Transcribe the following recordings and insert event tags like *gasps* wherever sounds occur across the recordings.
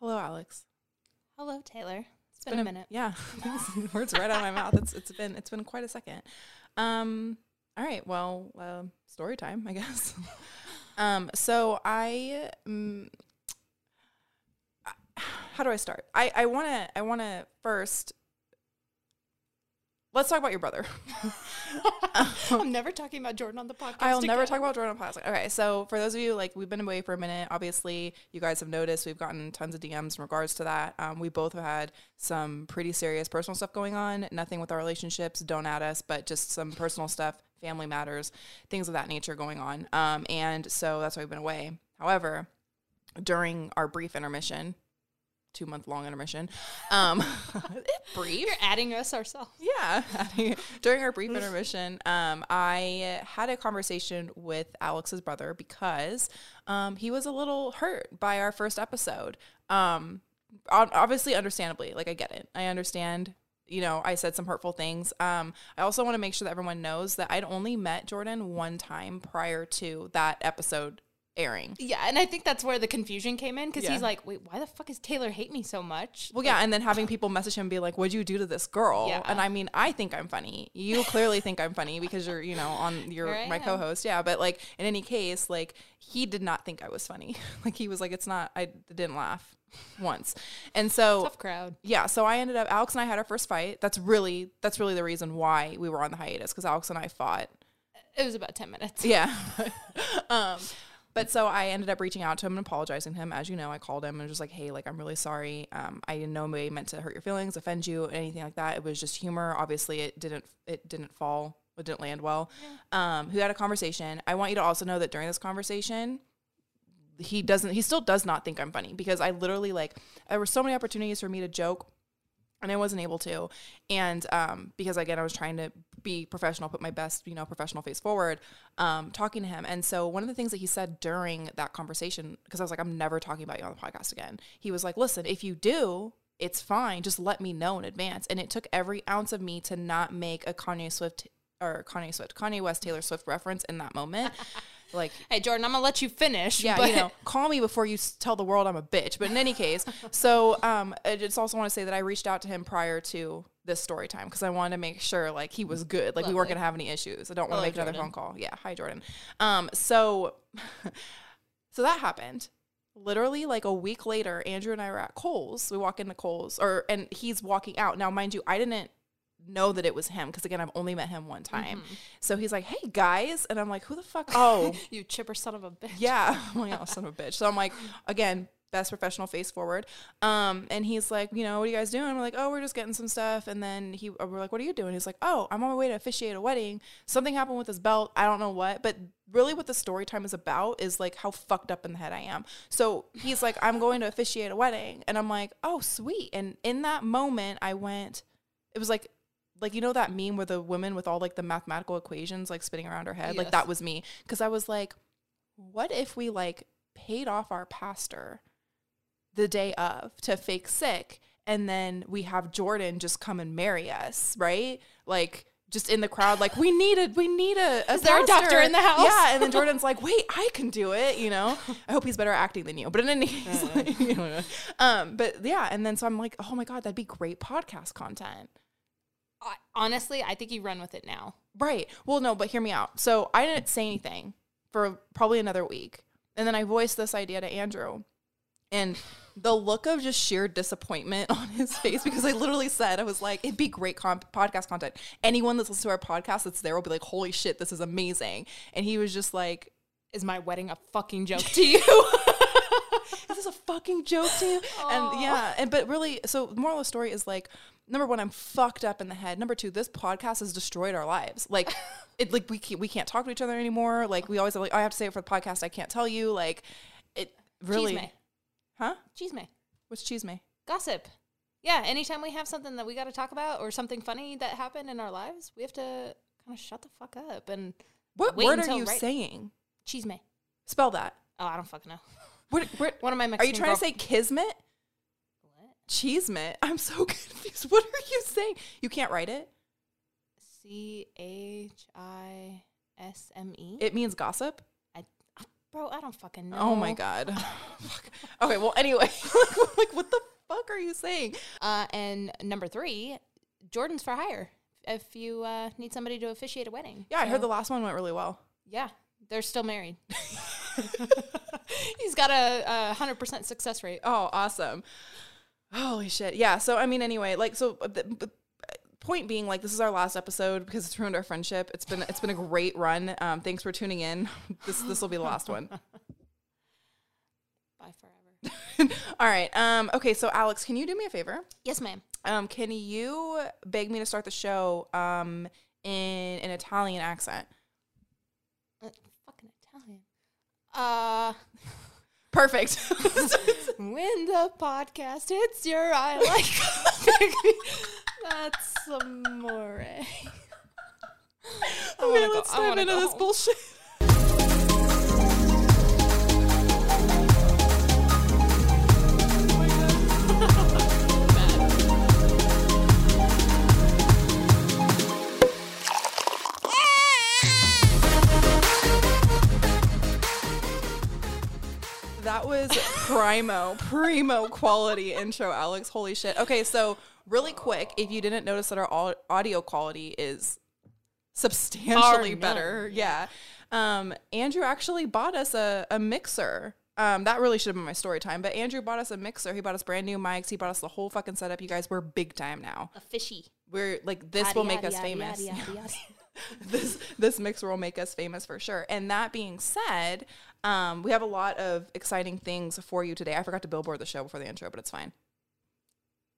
Hello, Alex. Hello, Taylor. it's been, a minute. Yeah, *laughs* words right out of my mouth. It's it's been it's been quite a second. Um. All right. Well, uh, story time, I guess. *laughs* um. So I. Um, how do I start? I I want to I want to first. Let's talk about your brother. *laughs* I'm never talking about Jordan on the podcast. I'll never talk about Jordan on the podcast. Okay, so for those of you like we've been away for a minute. Obviously, you guys have noticed we've gotten tons of DMs in regards to that. Um, we both have had some pretty serious personal stuff going on. Nothing with our relationships. Don't at us, but just some personal stuff, family matters, things of that nature going on. Um, and so that's why we've been away. However, during our brief intermission, two month long intermission, um, *laughs* brief. You're adding us ourselves. Yeah. *laughs* During our brief intermission, um, I had a conversation with Alex's brother because um, he was a little hurt by our first episode. Um, obviously, understandably, like I get it. I understand. You know, I said some hurtful things. Um, I also want to make sure that everyone knows that I'd only met Jordan one time prior to that episode airing. Yeah, and I think that's where the confusion came in because Yeah. he's like, "Wait, why the fuck does Taylor hate me so much?" Well, yeah, and then having people message him and be like, "What'd you do to this girl?" Yeah. And I mean, I think I'm funny. You clearly think I'm funny because you're, you know, on your my am. co-host. Yeah, but like in any case, like he did not think I was funny. *laughs* like he was like, "It's not." I didn't laugh once, and so Tough crowd. yeah, so I ended up. Alex and I had our first fight. That's really that's really the reason why we were on the hiatus because Alex and I fought. It was about ten minutes. Yeah. *laughs* um, but so I ended up reaching out to him and apologizing to him. As you know, I called him and was just like, hey, like, I'm really sorry. Um, I in no way meant to hurt your feelings, offend you, anything like that. It was just humor. Obviously, it didn't, it didn't fall, it didn't land well. Um, who had a conversation. I want you to also know that during this conversation, he doesn't, he still does not think I'm funny because I literally like, there were so many opportunities for me to joke and I wasn't able to. And um, because again, I was trying to be professional, put my best, you know, professional face forward, um, talking to him. And so one of the things that he said during that conversation, because I was like, I'm never talking about you on the podcast again. He was like, listen, if you do, it's fine. Just let me know in advance. And it took every ounce of me to not make a Kanye Swift or Kanye Swift, Kanye West, Taylor Swift reference in that moment. *laughs* like Hey, Jordan, I'm gonna let you finish. yeah, but you know, *laughs* call me before you tell the world I'm a bitch. But in any case, so um, I just also want to say that I reached out to him prior to this story time because I wanted to make sure like he was good, like we weren't gonna have any issues. I don't want to make another phone call. Yeah, hi Jordan. Um, so *laughs* so that happened. Literally, like a week later, Andrew and I were at Kohl's. We walk into Kohl's, or and he's walking out. Now, mind you, I didn't know that it was him because again, I've only met him one time. Mm-hmm. So he's like, "Hey guys," and I'm like, "Who the fuck?" *laughs* Oh, you chipper son of a bitch. yeah. *laughs* I'm like, oh, son of a bitch. So I'm like, again, best professional face forward. Um, and he's like, you know, what are you guys doing? We're like, oh, we're just getting some stuff. And then he, we're like, what are you doing? He's like, oh, I'm on my way to officiate a wedding. Something happened with his belt. I don't know what, but really what the story time is about is like how fucked up in the head I am. So he's like, I'm going to officiate a wedding. And I'm like, oh, sweet. And in that moment, I went, it was like, like you know that meme where the woman with all like the mathematical equations like spinning around her head? Like that was me. Because i was like what if we like paid off our pastor the day of to fake sick and then we have jordan just come and marry us right? Like just in the crowd like we need needed we need a, a Is there a doctor in the house? yeah and then jordan's like wait i can do it you know? *laughs* I hope he's better acting than you. But in any *laughs* case like, you *laughs* know, um but yeah and then so i'm like oh my god that'd be great podcast content Honestly, I think you run with it now. Right. Well, no, but hear me out. So I didn't say anything for probably another week. And then I voiced this idea to Andrew. And the look of just sheer disappointment *laughs* on his face, because I literally said, I was like, it'd be great podcast content. Anyone that's listened to our podcast that's there will be like, holy shit, this is amazing. And he was just like, Is my wedding a fucking joke to you? *laughs* is this a fucking joke to you? And yeah, and but really, so the moral of the story is like, number one, I'm fucked up in the head. Number two, this podcast has destroyed our lives. Like, *laughs* it like we can't, we can't talk to each other anymore. Like we always have, like, oh, I have to say it for the podcast. I can't tell you. Like, it really, Cheese huh? Cheese me. What's cheese me? Gossip. Yeah, anytime we have something that we got to talk about or something funny that happened in our lives, we have to kind of shut the fuck up and What word are you right- saying? cheese me. Spell that. Oh, I don't fucking know. What, what One of my are you trying to say? Kismet? What? Cheesemit? I'm so *laughs* confused. What are you saying? You can't write it. C H I S M E. It means gossip. Bro, I don't fucking know. Oh my god. *laughs* Okay, well anyway, *laughs* like what the fuck are you saying? Uh, and number three, Jordan's for hire. If you uh, need somebody to officiate a wedding. Yeah, I heard the last one went really well. Yeah, they're still married. *laughs* He's got a, a 100% success rate. Oh, awesome. Holy shit. Yeah, so I mean anyway, like so uh, the, the point being like this is our last episode because it's ruined our friendship. It's been it's been a great run. Um thanks for tuning in. *laughs* This this will be the last one. *laughs* Bye forever. All right. Um okay, so Alex, can you do me a favor? yes, ma'am. Um can you beg me to start the show um in an Italian accent? Uh, *laughs* Perfect. *laughs* when the podcast hits your eye like *laughs* that's amore. Okay, let's dive into this bullshit. Was primo, primo quality intro, Alex. Holy shit. Okay, so really quick, if you didn't notice that our audio quality is substantially better, yeah. Um, Andrew actually bought us a, a mixer. Um, that really should have been my story time, but Andrew bought us a mixer. He bought us brand new mics. He bought us the whole fucking setup. You guys, we're big time now. A fishy. We're like this will make us famous *laughs* this this mixer will make us famous for sure. And that being said, um, we have a lot of exciting things for you today. I forgot to billboard the show before the intro, but it's fine.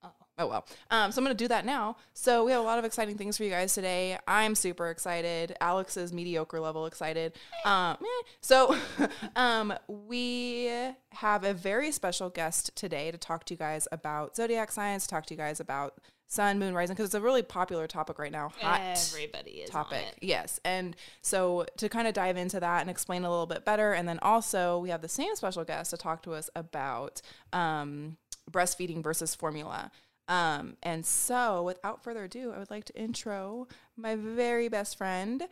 Oh. Oh well. Um, so I'm gonna do that now. So we have a lot of exciting things for you guys today. I'm super excited. Alex is mediocre level excited. Um, eh. so *laughs* um, we have a very special guest today to talk to you guys about zodiac signs. Talk to you guys about sun, moon, rising because it's a really popular topic right now. Hot Everybody is topic. On it. Yes. And so to kind of dive into that and explain a little bit better, and then also we have the same special guest to talk to us about um, breastfeeding versus formula. Um, and so without further ado, I would like to intro my very best friend,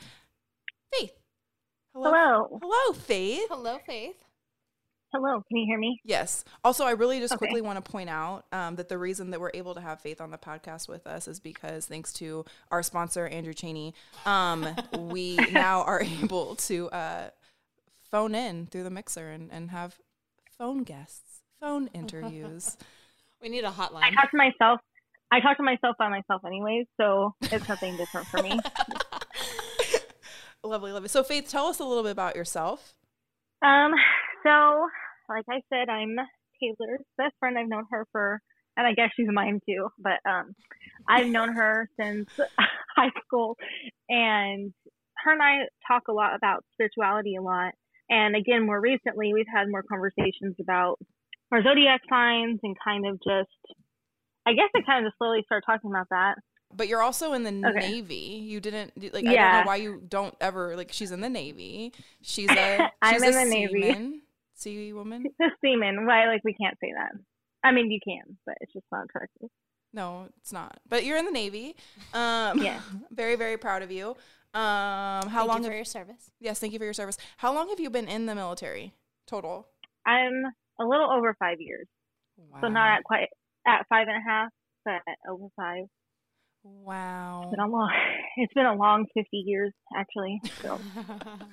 Faith. Hello. Hello, Faith. Hello, Faith. Hello. Can you hear me? Yes. Also, I really just Okay. quickly want to point out um, that the reason that we're able to have Faith on the podcast with us is because thanks to our sponsor, Andrew Cheney, um, *laughs* we now are able to uh, phone in through the mixer and, and have phone guests, phone interviews. *laughs* We need a hotline. I talk to myself. I talk to myself by myself anyways, so it's nothing different for me. *laughs* lovely, lovely. So, Faith, tell us a little bit about yourself. Um, so like I said, I'm Taylor's best friend. I've known her for, and I guess she's mine too. But um, I've known her since *laughs* high school, and her and I talk a lot about spirituality a lot. And again, more recently, we've had more conversations about our zodiac signs and kind of just, I guess I kind of just slowly started talking about that. But you're also in the Okay. Navy. You didn't like. I don't Yeah. know why you don't ever like. She's in the Navy. She's a. *laughs* I'm she's in a the Navy. Seaman, Sea woman. The semen, why like we can't say that. I mean, you can, but it's just not correct. No, it's not. But you're in the Navy. Um, Yeah. *laughs* Very, very proud of you. Um, how Thank long? you for have, your service. yes, thank you for your service. How long have you been in the military total? I'm a little over five years, Wow. so not at quite at five and a half, but over five. Wow. It's been a long. *laughs* It's been a long fifty years actually. So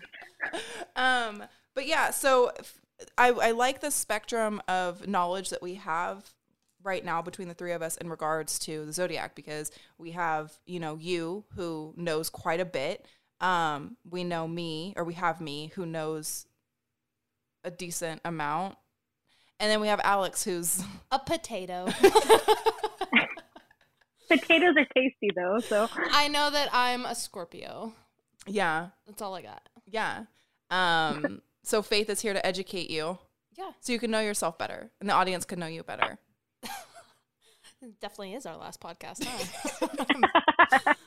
*laughs* um, but yeah, so f- I, I like the spectrum of knowledge that we have right now between the three of us in regards to the zodiac because we have you know you who knows quite a bit. Um, we know me, or we have me who knows a decent amount, and then we have Alex who's *laughs* a potato. *laughs* potatoes are tasty though. So I know that I'm a Scorpio. yeah That's all I got. yeah. Um, so Faith is here to educate you. Yeah, so you can know yourself better and the audience can know you better. *laughs* definitely is our last podcast. Huh? *laughs*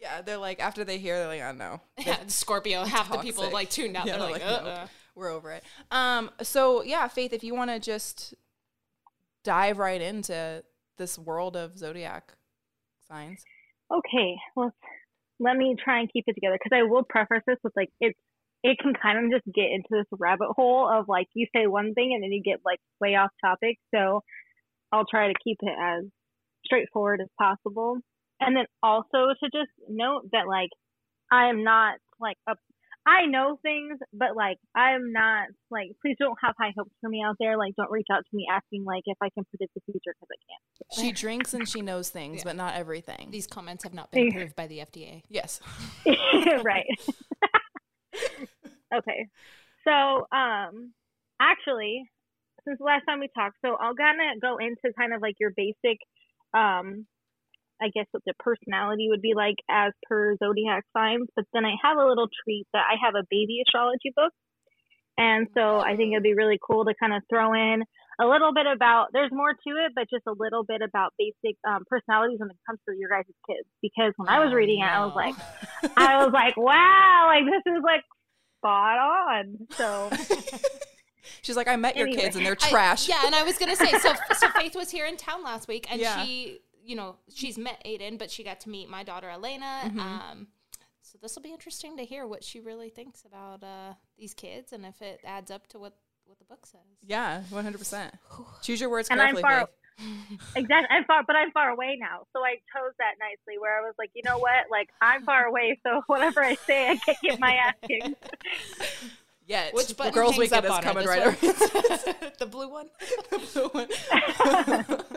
Yeah, they're like after they hear, they're like, "Oh no, *laughs* yeah, Scorpio. Half the people Toxic. like tuned out. Yeah, They're they're like, like, uh nope. we're over it." Um, so yeah, Faith, if you want to just dive right into this world of zodiac signs, okay, well, let me try and keep it together because I will preface this with like it's it can kind of just get into this rabbit hole of like you say one thing and then you get like way off topic. So I'll try to keep it as straightforward as possible. And then also to just note that like I am not like a I know things, but like I'm not like please don't have high hopes for me out there. Like don't reach out to me asking like if I can predict the future because I can't. She drinks and she knows things, Yeah. but not everything. These comments have not been *laughs* approved by the FDA. yes. *laughs* *laughs* right. *laughs* okay. So, um, actually, since the last time we talked, so I'll kind of go into kind of like your basic, um, I guess what the personality would be like as per zodiac signs. But then I have a little treat that I have a baby astrology book. And so I think it'd be really cool to kind of throw in a little bit about, there's more to it, but just a little bit about basic um, personalities when it comes to your guys' kids. Because when I was Oh, reading it, I was like, I was like, wow, like this is like spot on. So *laughs* She's like, I met your Anyway. kids and they're I- trash. yeah, and I was gonna say, so so *laughs* Faith was here in town last week, and Yeah. she, you know, she's met Aiden, but she got to meet my daughter Elena. Mm-hmm. Um, so this will be interesting to hear what she really thinks about uh, these kids, and if it adds up to what what the book says. Yeah, 100%. Choose your words And I'm carefully. far- *laughs* exactly, I'm far, but I'm far away now. So I chose that nicely, where I was like, you know what, like I'm far away, so *laughs* whatever I say, I can't get my *laughs* ass kicked. Yet. Which the button girls' hangs weekend up is on her, coming this right one? *laughs* the blue one. *laughs*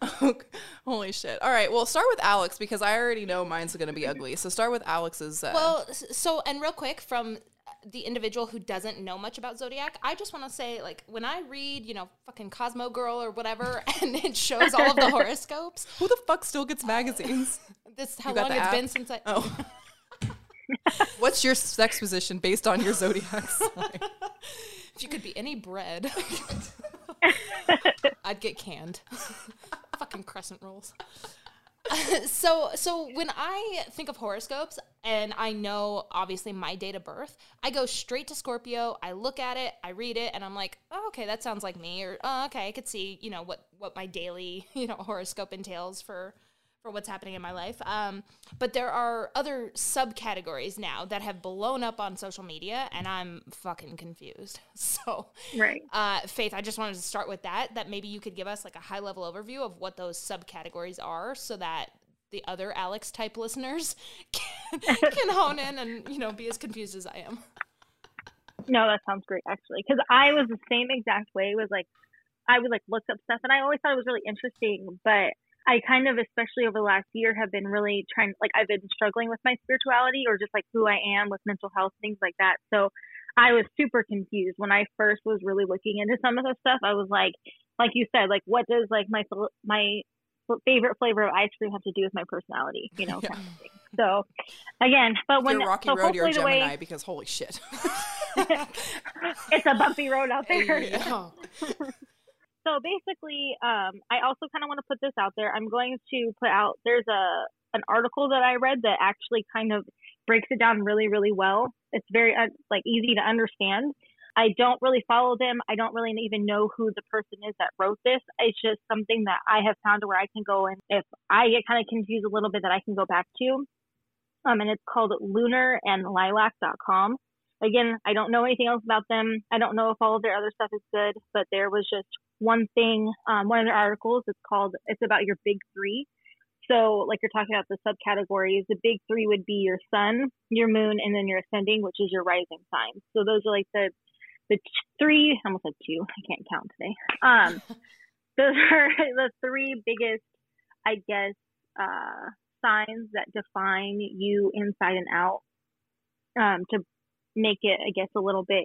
*laughs* Okay. Holy shit. All right. Well, start with Alex because I already know mine's going to be ugly. So start with Alex's. Uh, Well, so and real quick from the individual who doesn't know much about zodiac, I just want to say like when I read, you know, fucking Cosmo Girl or whatever, and it shows all of the horoscopes. who the fuck still gets magazines? This how long the it's app? been since I. Oh. What's your sex position based on your zodiac sign? *laughs* If you could be any bread, *laughs* I'd get canned. *laughs* Fucking crescent rolls. so so when I think of horoscopes and I know obviously my date of birth, I go straight to Scorpio. I look at it, I read it, and I'm like, oh, okay, that sounds like me. Or oh, okay, I could see you know what what my daily you know horoscope entails for for what's happening in my life. Um, but there are other subcategories now that have blown up on social media, and I'm fucking confused. *laughs* So right. uh, Faith, I just wanted to start with that. That maybe you could give us like a high level overview of what those subcategories are, so that the other Alex type listeners *laughs* can, can hone in and you know be as confused as I am. No, that sounds great actually, because I was the same exact way. Was like, I would like look up stuff, and I always thought it was really interesting, but. I kind of, especially over the last year, have been really trying, like, I've been struggling with my spirituality or just like who I am with mental health, things like that. So I was super confused when I first was really looking into some of this stuff. I was like, like you said, like, what does like my my favorite flavor of ice cream have to do with my personality? You know, Yeah. kind of thing. So again, but when you're Rocky so Road, you're a hopefully way- Gemini because holy shit. *laughs* it's a bumpy road out *laughs* there. Yeah. So basically, um, I also kind of want to put this out there. I'm going to put out there's a an article that I read that actually kind of breaks it down really, really well. It's very uh, like easy to understand. I don't really follow them. I don't really even know who the person is that wrote this. It's just something that I have found where I can go and if I get kind of confused a little bit that I can go back to. Um, and it's called Lunar and lunarandlilac.com. Again, I don't know anything else about them. I don't know if all of their other stuff is good, but there was just one thing, um, one of their articles. It's called, it's about your big three. So, like you're talking about the subcategories, the big three would be your sun, your moon, and then your ascending, which is your rising sign. So those are like the the three, I almost said two. I can't count today. Um, *laughs* those are the three biggest, I guess, uh, signs that define you inside and out. Um, to make it, I guess, a little bit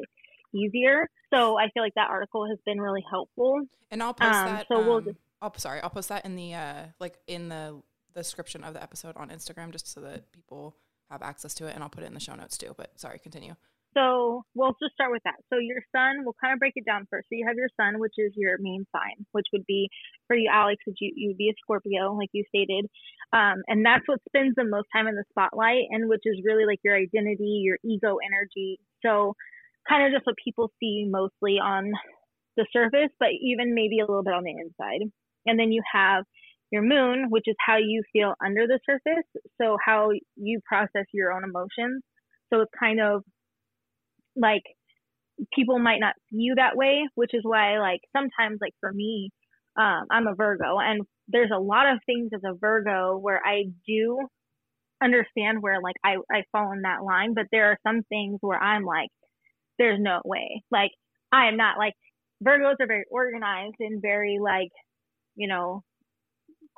easier. So I feel like that article has been really helpful. And I'll post Um, that. so we'll um, just- I'll sorry, I'll post that in the uh like in the description of the episode on Instagram just so that people have access to it and I'll put it in the show notes too. But sorry, continue. So we'll just start with that. So your sun, we'll kind of break it down first. So you have your sun, which is your main sign, which would be for you, Alex, would you you'd be a Scorpio, like you stated, um, and that's what spends the most time in the spotlight, and which is really like your identity, your ego energy. So kind of just what people see mostly on the surface, but even maybe a little bit on the inside. And then you have your moon, which is how you feel under the surface. So how you process your own emotions. So it's kind of like people might not see you that way, which is why like sometimes like for me, um, I'm a Virgo and there's a lot of things as a Virgo where I do understand where like I, I fall in that line, but there are some things where I'm like, there's no way. Like I am not like Virgos are very organized and very like, you know,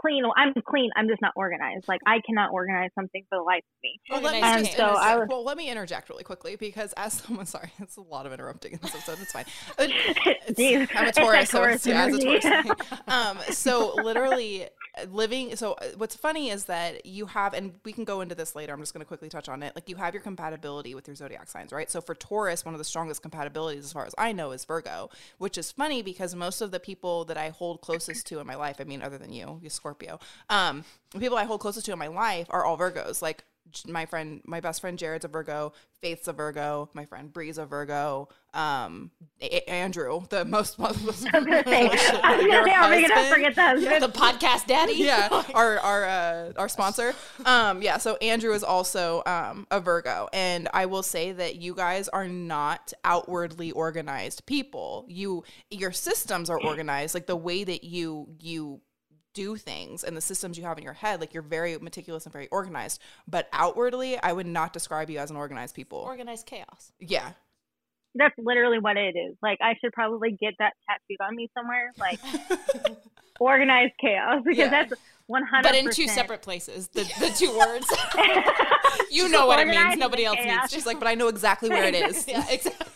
clean. I'm clean. I'm just not organized. Like I cannot organize something for the life of me. Well, let me Organized so interject- I was- well, let me interject really quickly because as someone, *laughs* sorry, it's a lot of interrupting in this episode. It's fine. *laughs* It's- Jeez, I'm a Taurus, so it's, yeah, it's a. Taurus. *laughs* um, so literally uh, living. So uh, what's funny is that you have, and we can go into this later. I'm just going to quickly touch on it. Like you have your compatibility with your zodiac signs, right? So for Taurus, one of the strongest compatibilities, as far as I know, is Virgo, which is funny because most of the people that I hold closest to in my life, I mean, other than you, you Scorpio, um, the people I hold closest to in my life are all Virgos. Like my friend, my best friend Jared's a Virgo, Faith's a Virgo, my friend Bree's a Virgo, um, A- Andrew, the most, *laughs* most, most I was gonna say, *laughs* I was gonna say, are we gonna forget that? the podcast daddy. *laughs* yeah, our our uh, our sponsor. Um, yeah, so Andrew is also um, a Virgo, and I will say that you guys are not outwardly organized people. You your systems are organized, like the way that you you do things and the systems you have in your head like you're very meticulous and very organized but outwardly i would not describe you as an organized people Organized chaos. yeah That's literally what it is. Like I should probably get that tattooed on me somewhere. Like *laughs* organized chaos because Yeah. that's one hundred. But in two separate places. The, the two words. *laughs* you know what it means. Nobody else chaos. needs to. she's like but i know exactly where it is *laughs* Yeah, exactly.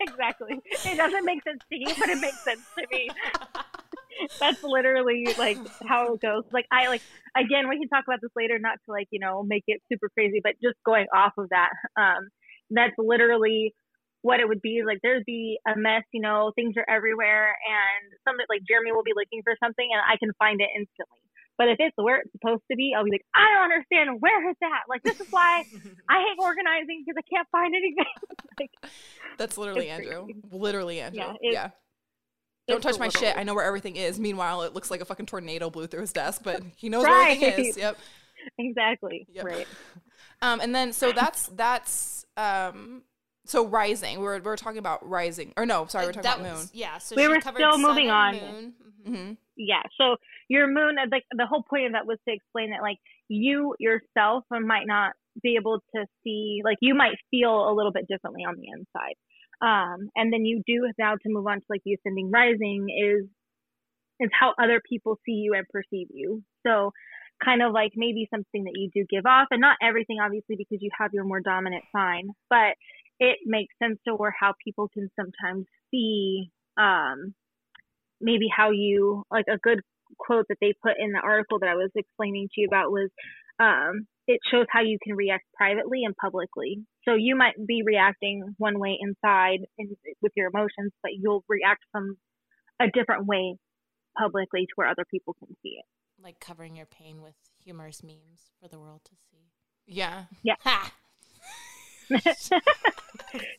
exactly. It doesn't make sense to you, but it makes sense to me. *laughs* That's literally like how it goes. Like I like again, we can talk about this later, not to like you know make it super crazy, but just going off of that, um, that's literally what it would be. Like there'd be a mess, you know, things are everywhere, and something like Jeremy will be looking for something, and I can find it instantly. But if it's where it's supposed to be, I'll be like, I don't understand. Where is that? Like this is why *laughs* I hate organizing because I can't find anything. *laughs* like That's literally Andrew. crazy. Literally Andrew. Yeah, Yeah. It's- Don't it's touch my shit. I know where everything is. Meanwhile, it looks like a fucking tornado blew through his desk, but he knows Right. where everything is. *laughs* Yep. exactly. Yep. Right. Um, and then so that's that's um so rising. We were we were talking about rising. Or no, sorry, we we're talking that about was, moon. yeah. So We she were still moving on. Moon. Mhm. hmm yeah so your moon uh, like the whole point of that was to explain that like you yourself might not be able to see like you might feel a little bit differently on the inside um and then you do now to move on to like the ascending rising is is how other people see you and perceive you. So kind of like maybe something that you do give off and not everything obviously because you have your more dominant sign but it makes sense to where how people can sometimes see um maybe how you like a good quote that they put in the article that I was explaining to you about was um, it shows how you can react privately and publicly. So you might be reacting one way inside and with your emotions, but you'll react from a different way publicly to where other people can see it. Like covering your pain with humorous memes for the world to see. Yeah. Ha! *laughs*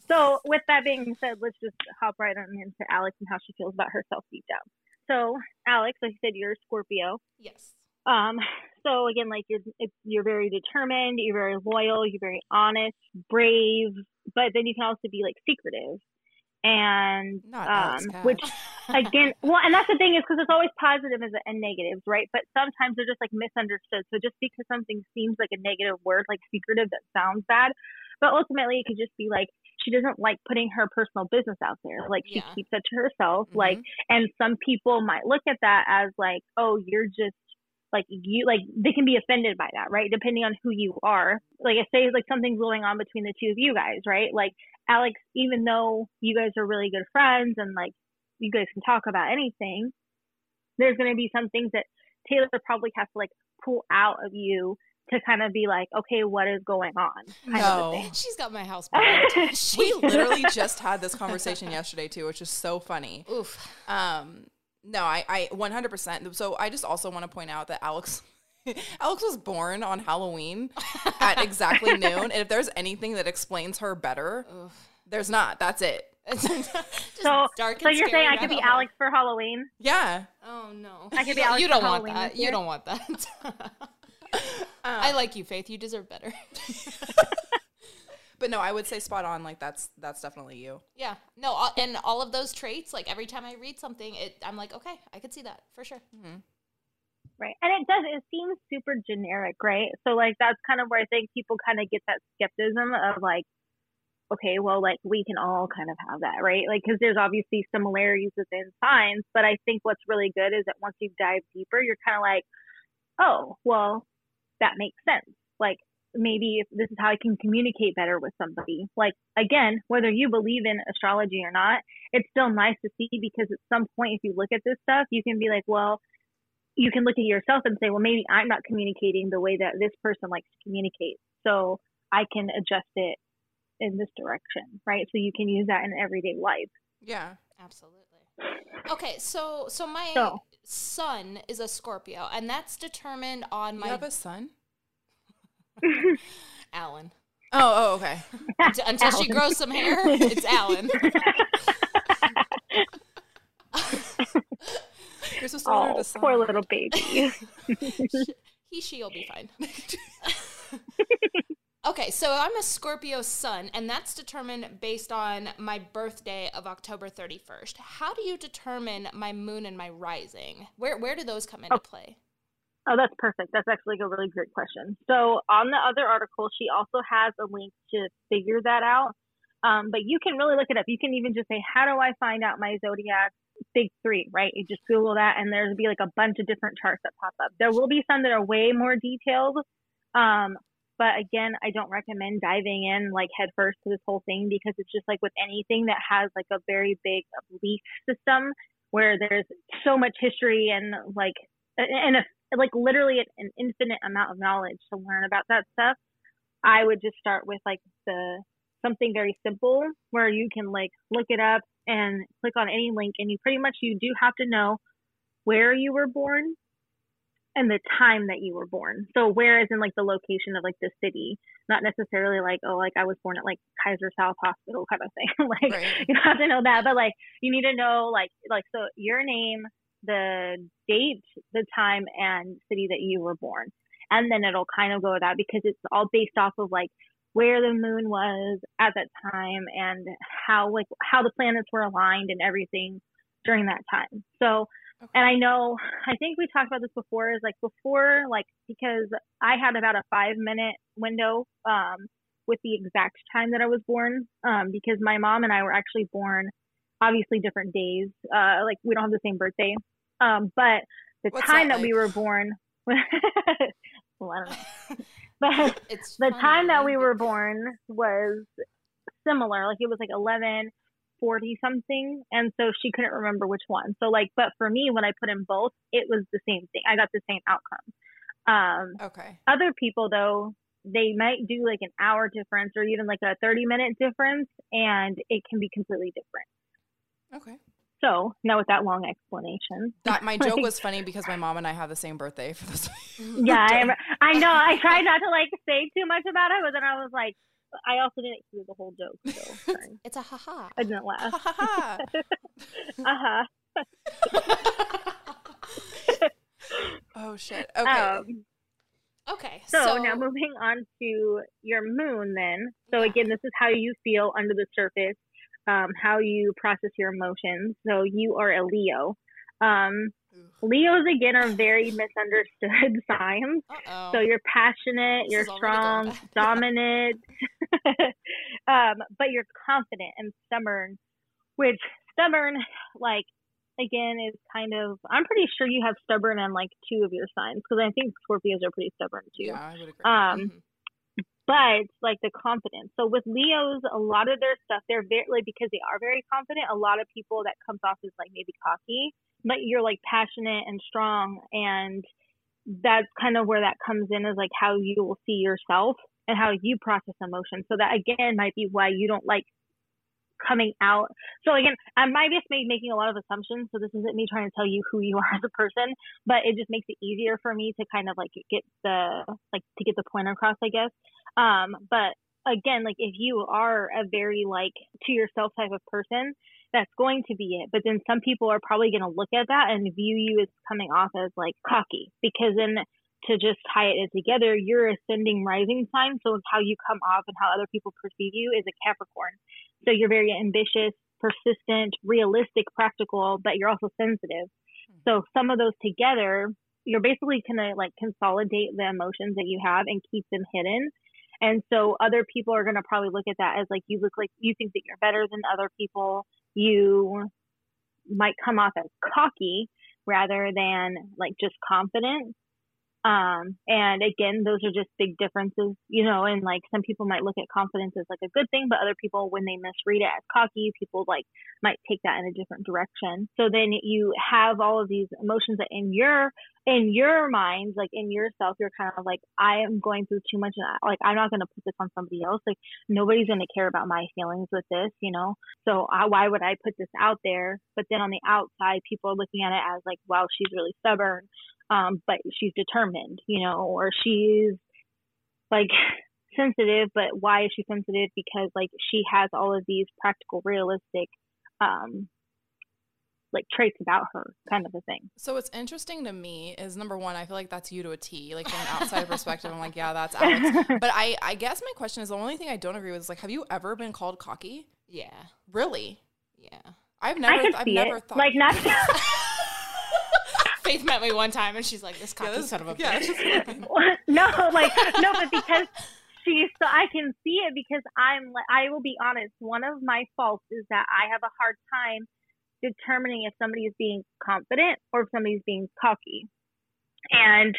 so with that being said, let's just hop right on into Alex and how she feels about herself deep down. So Alex, like you said, you're a Scorpio. Yes. Um, so again, like you're it's, you're very determined, you're very loyal, you're very honest, brave, but then you can also be like secretive, and Not um, which again, *laughs* well, and that's the thing is because it's always positive and and negatives, right? But sometimes they're just like misunderstood. So just because something seems like a negative word, like secretive, that sounds bad, but ultimately it could just be like she doesn't like putting her personal business out there. Like she Yeah. keeps it to herself. Like Mhm. and some people might look at that as like, oh, you're just like you like they can be offended by that, right? Depending on who you are. Like I say like something's going on between the two of you guys, right? Like Alex, even though you guys are really good friends and like you guys can talk about anything, there's gonna be some things that Taylor probably has to like pull out of you to kind of be like, okay, what is going on? Kind of No. thing. She's got my house *laughs* bugged. *laughs* We She- literally *laughs* just had this conversation yesterday too, which is so funny. Oof. Um, no, I, I 100%. So I just also want to point out that Alex, *laughs* Alex was born on Halloween at *laughs* exactly noon. And if there's anything that explains her better, Oof. there's not. That's it. *laughs* Just So, dark so and you're saying I could be rabbit. Alex for Halloween? Yeah. Oh no. I could you be don't- Alex You don't want Halloween that. You don't want that. Um, I like you, Faith. You deserve better. But no, I would say spot on. Like that's that's definitely you. Yeah. No, all, and all of those traits, like every time I read something, it I'm like, okay, I could see that for sure. Mm-hmm. Right. And it does, it seems super generic, right? So, like, that's kind of where I think people kind of get that skepticism of, like, okay, well, like, we can all kind of have that, right? Like, because there's obviously similarities within signs, but I think what's really good is that once you dive deeper, you're kind of like, oh, well, that makes sense. Like, maybe if this is how I can communicate better with somebody. Like, again, whether you believe in astrology or not, it's still nice to see because at some point, if you look at this stuff, you can be like, well, you can look at yourself and say, well, maybe I'm not communicating the way that this person likes to communicate. So I can adjust it in this direction, right? So you can use that in everyday life. Yeah. Absolutely. Okay, so so my So- son is a Scorpio, and that's determined on my. You my have a son? Alan. Oh, oh, okay. Unt- Until she grows some hair, it's Alan. *laughs* You're supposed to learn oh, to poor little baby. he, she'll be fine. okay, so I'm a Scorpio sun, and that's determined based on my birthday of October 31st. How do you determine my moon and my rising? Where where do those come into Oh. play? Oh, that's perfect. That's actually a really great question. So on the other article, she also has a link to figure that out. Um, but you can really look it up. You can even just say, "How do I find out my zodiac big three? Right? You just Google that, and there'll be like a bunch of different charts that pop up. There will be some that are way more detailed. Um, but again, I don't recommend diving in like head first to this whole thing because it's just like with anything that has like a very big belief system where there's so much history and like and a, like literally an infinite amount of knowledge to learn about that stuff. I would just start with like the something very simple where you can like look it up and click on any link and you pretty much you do have to know where you were born and the time that you were born. So where is in like the location of like the city, not necessarily like oh like I was born at like Kaiser South Hospital kind of thing. *laughs* like Right. you have to know that, but like you need to know like like so your name, the date, the time, and city that you were born, and then it'll kind of go with that because it's all based off of like where the moon was at that time and how like how the planets were aligned and everything during that time. So and I know, I think we talked about this before, is like before, like, because I had about a five minute window um, with the exact time that I was born, um, because my mom and I were actually born obviously different days. Uh, like, we don't have the same birthday. Um, but the What's time that that, we were born, *laughs* well, I don't know. *laughs* But It's the funny. time that we were born was similar. Like it was like eleven forty something, and so she couldn't remember which one. So like, but for me, when I put in both, it was the same thing. I got the same outcome. Um, Okay. other people though, they might do like an hour difference or even like a thirty minute difference, and it can be completely different. Okay. So now with that long explanation, That my *laughs* joke Like- was funny because my mom and I have the same birthday for this. *laughs* yeah, I, I know. I tried not to like say too much about it, but then I was like, I also didn't hear the whole joke, so *laughs* sorry. It's a haha. I didn't laugh. Ha, ha, ha. Uh huh. oh shit. Okay. Um, okay, so, now moving on to your moon, then. So Yeah. again, this is how you feel under the surface, um, how you process your emotions. So you are a Leo. Um, Leos again are very misunderstood *laughs* signs. Uh-oh. So you're passionate, This you're is already going strong, *laughs* dominant, *laughs* um, but you're confident and stubborn. Which stubborn, like again, is kind of. I'm pretty sure you have stubborn on like two of your signs because I think Scorpios are pretty stubborn too. Yeah, I would agree. Um, Mhm. But like the confidence. So with Leos, a lot of their stuff, they're very like because they are very confident. A lot of people that comes off as like maybe cocky, but you're like passionate and strong, and that's kind of where that comes in is like how you will see yourself and how you process emotion. So that again might be why you don't like coming out. So again, I might just be making a lot of assumptions. So this isn't me trying to tell you who you *laughs* are as a person, but it just makes it easier for me to kind of like get the like to get the point across, I guess. Um, but again, like if you are a very like to yourself type of person, that's going to be it. But then some people are probably going to look at that and view you as coming off as like cocky because then to just tie it together, you're ascending rising sign, so how you come off and how other people perceive you, is a Capricorn. So you're very ambitious, persistent, realistic, practical, but you're also sensitive. Mm-hmm. So some of those together, you're basically gonna like consolidate the emotions that you have and keep them hidden. And so other people are gonna probably look at that as like you look like you think that you're better than other people. You might come off as cocky rather than like just confident. Um, and again, those are just big differences, you know, and like some people might look at confidence as like a good thing, but other people, when they misread it as cocky, people like might take that in a different direction. So then you have all of these emotions that in your, in your mind, like in yourself, you're kind of like, I am going through too much. And I, like, I'm not going to put this on somebody else. Like nobody's going to care about my feelings with this, you know? So I, why would I put this out there? But then on the outside, people are looking at it as like, wow, she's really stubborn um, but she's determined, you know, or she's like *laughs* sensitive, but why is she sensitive? Because like she has all of these practical, realistic, um, like traits about her, kind of a thing. So what's interesting to me is number one, I feel like that's you to a T. Like from an *laughs* outside perspective, I'm like, yeah, that's Alex. *laughs* But I, I guess my question is the only thing I don't agree with is like, have you ever been called cocky? Yeah. Really? Yeah. I've never, I can I've see never it. thought Like not. *laughs* Faith met me one time and she's like, this cocky this- son of a yeah, bitch. no, like no, but because she's so I can see it because I'm like I will be honest. One of my faults is that I have a hard time determining if somebody is being confident or if somebody's being cocky, and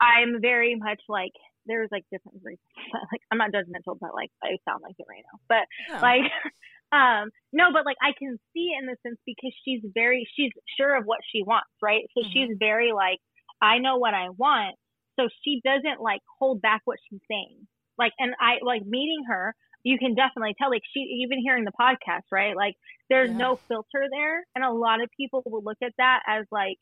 I'm very much like there's like different reasons. *laughs* Like I'm not judgmental, but like I sound like it right now, but Yeah. like *laughs* um no but like i can see it in the sense because she's very she's sure of what she wants right so Mhm. she's very like i know what i want so she doesn't like hold back what she's saying like and i like meeting her you can definitely tell like she even hearing the podcast right? Like there's Yeah. no filter there. And a lot of people will look at that as like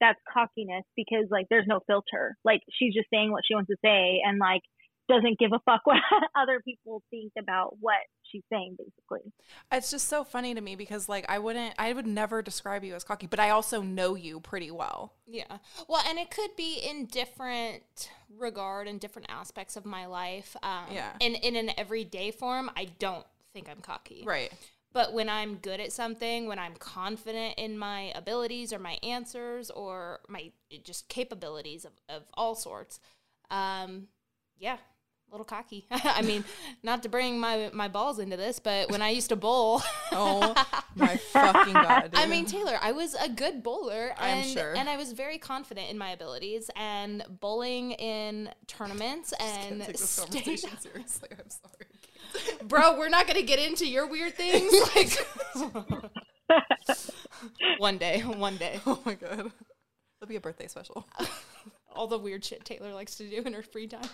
that's cockiness because like there's no filter. Like she's just saying what she wants to say. And like doesn't give a fuck what *laughs* other people think about what she's saying basically It's just so funny to me because like I wouldn't I would never describe you as cocky, but I also know you pretty well. Yeah. Well, and it could be in different regard and different aspects of my life. Um, Yeah. In in an everyday form, I don't think I'm cocky. Right. But when I'm good at something, when I'm confident in my abilities or my answers or my just capabilities of, of all sorts, um, yeah, a little cocky. *laughs* I mean, not to bring my my balls into this, but when I used to bowl. *laughs* Oh *laughs* my fucking god. I mean, Taylor, I was a good bowler, I'm and, sure. and I was very confident in my abilities. And bowling in tournaments and take this conversation seriously. I'm sorry. bro, we're not gonna get into your weird things. Like, one day, one day, Oh my god. It'll be a birthday special. all the weird shit Taylor likes to do in her free time.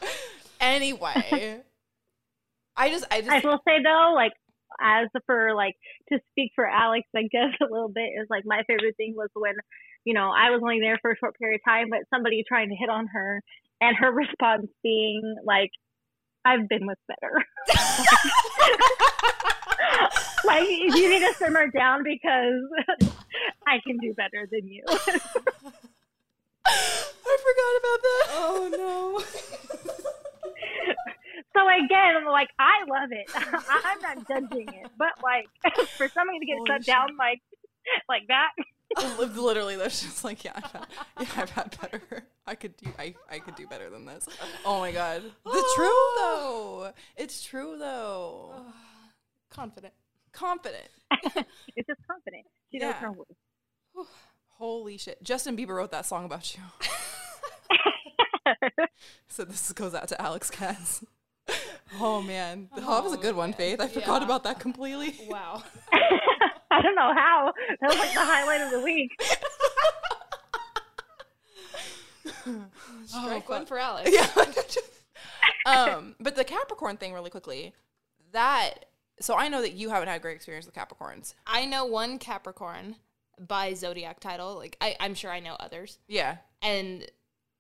Anyway. *laughs* I just I just I will say though, like as for like to speak for Alex, I guess *laughs* a little bit is like my favorite thing was when, you know, I was only there for a short period of time, but somebody trying to hit on her and her *laughs* response being like, I've been with better. like you need to simmer down because I can do better than you. I forgot about that. Oh no. *laughs* So again, like I love it. *laughs* I'm not judging it, but like *laughs* for somebody to get Holy shut shit. down like like that, Literally, that's just like yeah, I've had, yeah, I've had better. I could do I, I could do better than this. Oh my god, the *gasps* true though. It's true though. *sighs* Confident. Confident. it's just confident. She knows Yeah. her worth. Holy shit. Justin Bieber wrote that song about you. *laughs* So this goes out to Alex Katz. *laughs* Oh man, oh, that was a Oh, good one, man. Faith. I forgot Yeah. about that completely. *laughs* Wow. I don't know how. That was like the highlight of the week. Strike Oh, one fuck. for Alex. Yeah. um, but the Capricorn thing, really quickly, that. So I know that you haven't had great experience with Capricorns. I know one Capricorn by zodiac title. Like I, I'm sure I know others, Yeah. and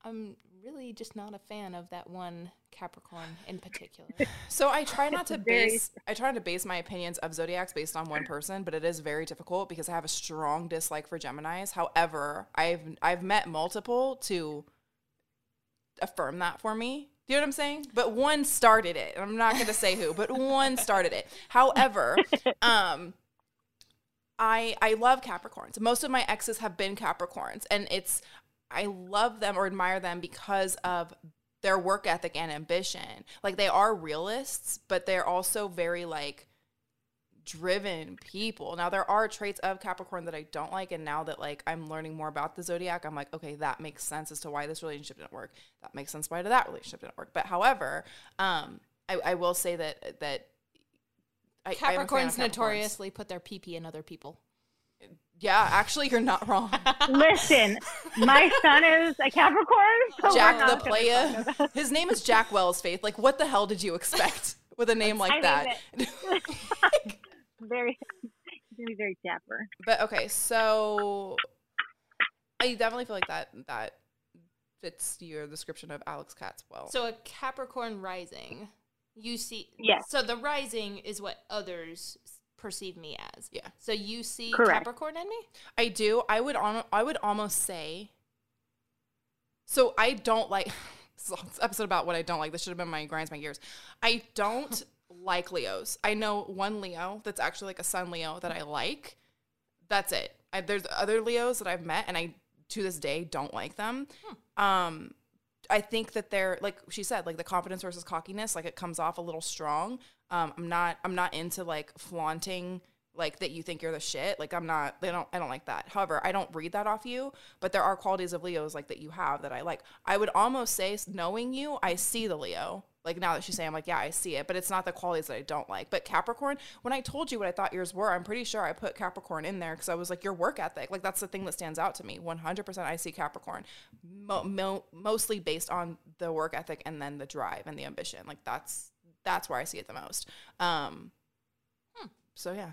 I'm really just not a fan of that one Capricorn in particular. *laughs* So I try not to base I try to base my opinions of zodiacs based on one *clears throat* person, but it is very difficult because I have a strong dislike for Geminis. However, I've I've met multiple to affirm that for me. Do you know what I'm saying? But one started it. I'm not going to say who, but one *laughs* started it. However, um, I I love Capricorns. Most of my exes have been Capricorns, and it's I love them or admire them because of their work ethic and ambition. Like they are realists, but they're also very like driven people. Now there are traits of Capricorn that I don't like and now that like I'm learning more about the zodiac, I'm like, okay, that makes sense as to why this relationship didn't work. That makes sense why that relationship didn't work. But however, um I, I will say that that I, Capricorns notoriously put their pee pee in other people. Yeah, actually, you're not wrong. Listen, my son is a Capricorn. So Jack the playa. His name is Jack Wells Faith. Like, what the hell did you expect with a name like I that? *laughs* *laughs* very, very, very dapper. But okay, so I definitely feel like that that fits your description of Alex Katz well. So a Capricorn rising, you see. Yeah. So the rising is what others perceive me as. Yeah. So you see Correct. Capricorn in me? I do. I would on I would almost say so I don't like *laughs* this episode about what I don't like. This should have been my grinds my gears. I don't *laughs* like Leos. I know one Leo that's actually like a sun Leo that I like. That's it. I, there's other Leos that I've met and I to this day don't like them. Hmm. Um I think that they're like she said, like the confidence versus cockiness, like it comes off a little strong. Um, I'm not I'm not into like flaunting like that you think you're the shit. Like I'm not they don't I don't like that. However, I don't read that off you, but there are qualities of Leos like that you have that I like. I would almost say knowing you, I see the Leo. Like now that she's saying I'm like, yeah, I see it, but it's not the qualities that I don't like. But Capricorn, when I told you what I thought yours were, I'm pretty sure I put Capricorn in there because I was like, your work ethic. Like that's the thing that stands out to me. 100% I see Capricorn, mo- mo- mostly based on the work ethic and then the drive and the ambition. Like that's that's where I see it the most. Um, hmm. So yeah,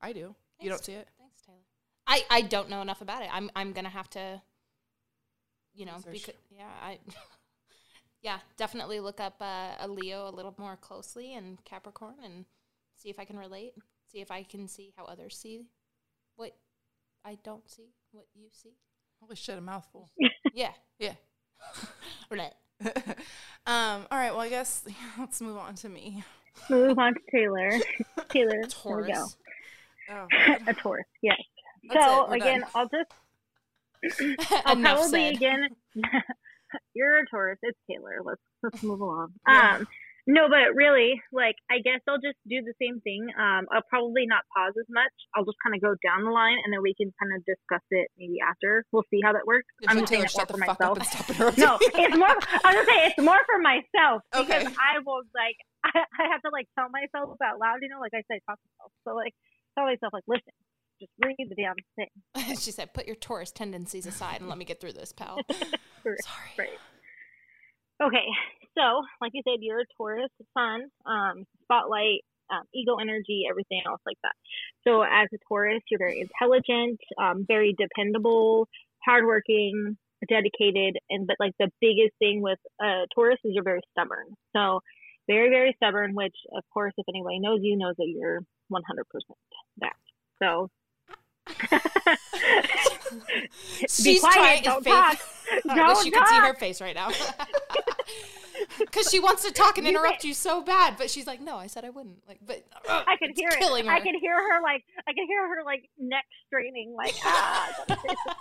I do. Thanks. You don't see it? Thanks, Taylor. I I don't know enough about it. I'm I'm gonna have to, you know, because yeah, I. *laughs* yeah, definitely look up uh, a Leo a little more closely and Capricorn and see if I can relate. See if I can see how others see what I don't see, what you see. Holy shit, a mouthful. *laughs* yeah. Yeah. *laughs* right. *laughs* um, all right, well, I guess let's move on to me. Move on to Taylor. Taylor, Taurus. There we go. Oh, a Taurus, yes. That's so, again, done. I'll just. I'll probably, said. again. You're a Taurus. It's Taylor. Let's let's move along. *laughs* Yeah. Um, no, but really, like, I guess I'll just do the same thing. Um, I'll probably not pause as much. I'll just kind of go down the line, and then we can kind of discuss it maybe after. We'll see how that works. I'm just saying it more for myself. *laughs* no, it's more. *laughs* I was gonna say it's more for myself because okay. I will like I, I have to like tell myself out loud. You know, like I say, talk to myself. So like tell myself like, listen, just read the damn thing. *laughs* she said, "Put your Taurus tendencies aside and let me get through this, pal." *laughs* Sorry. Right. Okay, so like you said, you're a Taurus sun, um, spotlight, um, ego energy, everything else like that. So as a Taurus, you're very intelligent, um, very dependable, hardworking, dedicated, and but like the biggest thing with uh, Taurus is you're very stubborn. So very very stubborn, which of course, if anybody knows you, knows that you're 100% that. So *laughs* She's quiet, trying don't face. talk. I wish you could see her face right now. *laughs* Because she wants to talk and interrupt you, you so bad, but she's like, "No, I said I wouldn't." Like, but uh, I can hear it. Her. I can hear her like I can hear her like neck straining, like ah.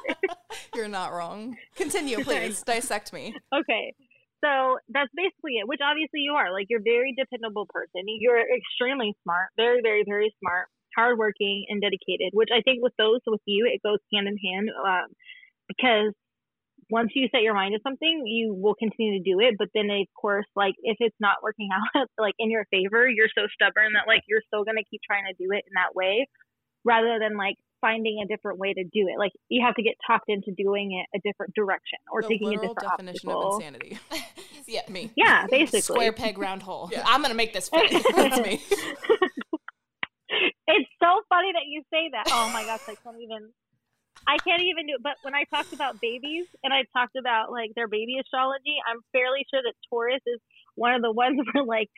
*laughs* You're not wrong. Continue, please. Dissect me. Okay. So that's basically it, which obviously you are. Like, you're a very dependable person. You're extremely smart, very, very, very smart hardworking and dedicated, which I think with those, with you, it goes hand in hand um, because once you set your mind to something, you will continue to do it. But then, of course, like if it's not working *laughs* out like in your favor, you're so stubborn that like you're still gonna keep trying to do it in that way, rather than like finding a different way to do it. Like you have to get talked into doing it a different direction or the taking a different definition obstacle. of insanity. *laughs* yeah, me. Yeah, basically. Square peg, round hole. Yeah. I'm gonna make this fit. *laughs* That's me. So funny that you say that. Oh my gosh, I can't even. I can't even do it. But when I talked about babies and I talked about like their baby astrology, I'm fairly sure that Taurus is one of the ones *laughs* where like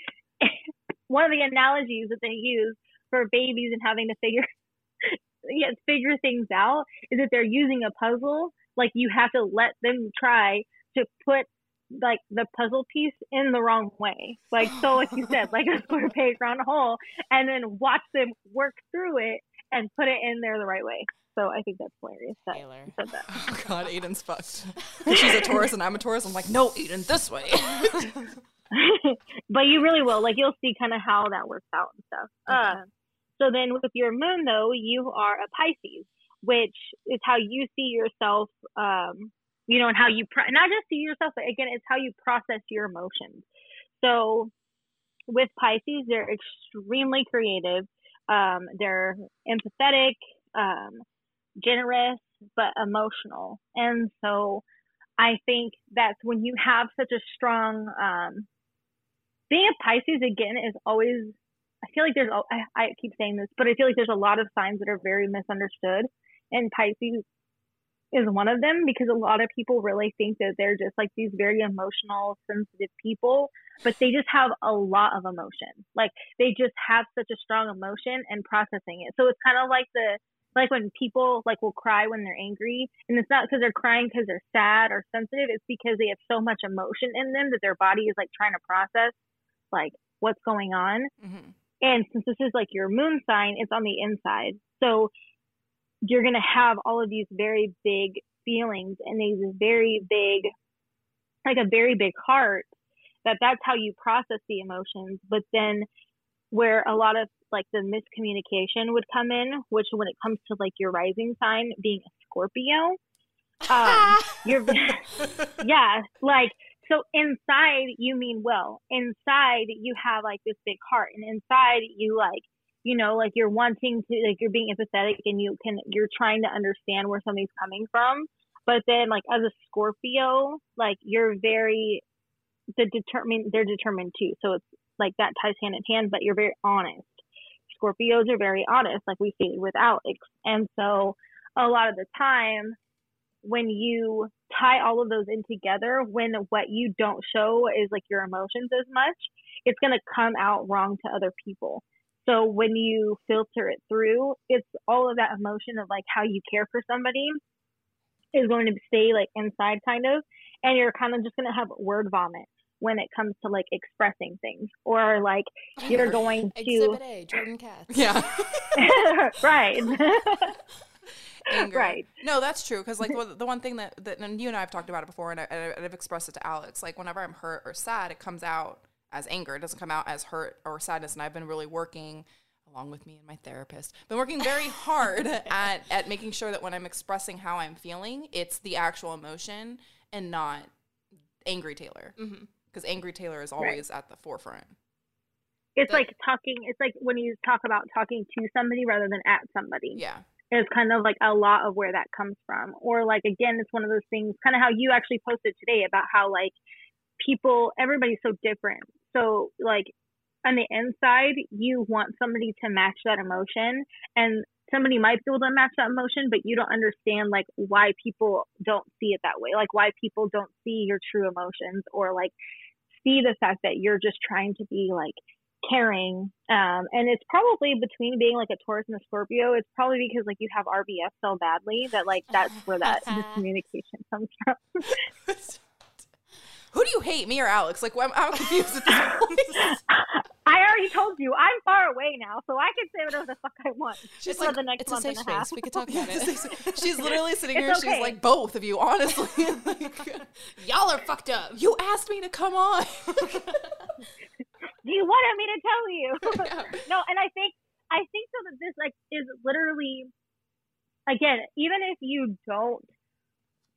*laughs* one of the analogies that they use for babies and having to figure *laughs* yeah, figure things out is that they're using a puzzle. Like you have to let them try to put like the puzzle piece in the wrong way. Like so, like you said, like a *laughs* square peg round hole, and then watch them work through it and put it in there the right way. So I think that's hilarious that Taylor. you said that. *laughs* Oh God, Aiden's fucked. She's a Taurus and I'm a Taurus. I'm like, no, Aiden, this way. *laughs* but you really will. Like you'll see kind of how that works out and stuff. Okay. Uh, so then with your moon though, you are a Pisces, which is how you see yourself. Um, you know, and how you pro- not just see yourself, but again, it's how you process your emotions. So with Pisces, they're extremely creative. Um, they're empathetic, um, generous, but emotional. And so I think that's when you have such a strong um, being a Pisces again is always. I feel like there's. I, I keep saying this, but I feel like there's a lot of signs that are very misunderstood, and Pisces is one of them because a lot of people really think that they're just like these very emotional, sensitive people, but they just have a lot of emotion. Like they just have such a strong emotion and processing it. So it's kind of like the like when people like will cry when they're angry and it's not because they're crying because they're sad or sensitive it's because they have so much emotion in them that their body is like trying to process like what's going on Mhm. and since this is like your moon sign it's on the inside so you're going to have all of these very big feelings and these very big like a very big heart that that's how you process the emotions. But then where a lot of like the miscommunication would come in which when it comes to like your rising sign being a scorpio um, *laughs* you're *laughs* yeah like so inside you mean well. Inside you have like this big heart and inside you like you know like you're wanting to like you're being empathetic and you can you're trying to understand where somebody's coming from. But then like as a scorpio like you're very the determined they're determined too. So it's like that ties hand in hand but you're very honest. Scorpios are very honest like we stated with alex and so a lot of the time when you tie all of those in together, when what you don't show is like your emotions as much, it's going to come out wrong to other people. So when you filter it through, it's all of that emotion of like how you care for somebody is going to stay like inside kind of, and you're kind of just going to have word vomit when it comes to like expressing things or like you're going to Exhibit A, Jordan Katz. Yeah. *laughs* *laughs* right Anger. right No, that's true. Because like the the one thing that, that and you and I have talked about it before, and, I, and I've expressed it to Alex. Like whenever I'm hurt or sad, it comes out as anger. It doesn't come out as hurt or sadness. And I've been really working along with me and my therapist, been working very *laughs* hard at at making sure that when I'm expressing how I'm feeling, it's the actual emotion and not angry Taylor. Mm-hmm. Because angry Taylor is always at the forefront. it's But- like talking it's like when you talk about talking to somebody rather than at somebody Yeah. It's kind of like a lot of where that comes from. Or like again, it's one of those things kind of how you actually posted today about how like people everybody's so different. So like on the inside, you want somebody to match that emotion and somebody might be able to match that emotion, but you don't understand like why people don't see it that way. Like why people don't see your true emotions or like see the fact that you're just trying to be like caring. Um, and it's probably between being like a Taurus and a Scorpio, it's probably because like you have RBF so badly that like that's *laughs* where that miscommunication comes from. *laughs* *laughs* Who hate, me or Alex? Like, I'm, I'm confused at this *laughs* point. I already told you I'm far away now, so I can say whatever the fuck I want. She's like, the next it's a safe and a half. space. We could *laughs* talk about it. *laughs* She's literally sitting It's here. She's like, both of you, honestly. Like, Y'all are fucked up. you asked me to come on. You wanted me to tell you. no, and I think I think so that this like is literally again, even if you don't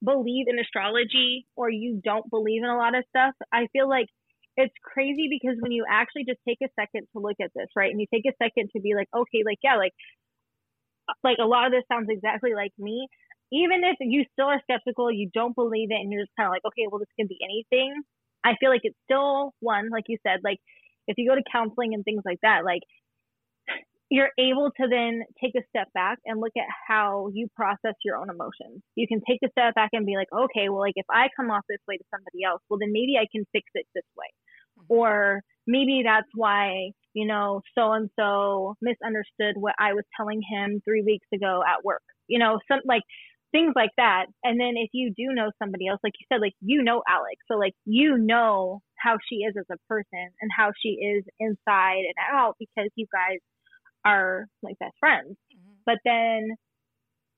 believe in astrology or you don't believe in a lot of stuff, I feel like it's crazy because when you actually just take a second to look at this, right? And you take a second to be like, okay, like yeah, like like a lot of this sounds exactly like me. Even if you still are skeptical, you don't believe it, and you're just kind of like, okay, well, this can be anything. I feel like it's still one, like you said, like if you go to counseling and things like that, like you're able to then take a step back and look at how you process your own emotions. You can take a step back and be like, okay, well, like if I come off this way to somebody else, well, then maybe I can fix it this way. Mm-hmm. Or maybe that's why, you know, so and so misunderstood what I was telling him three weeks ago at work. You know, some like things like that. And then if you do know somebody else, like you said, like you know Alex, so like you know how she is as a person and how she is inside and out because you guys are like best friends. Mm-hmm. But then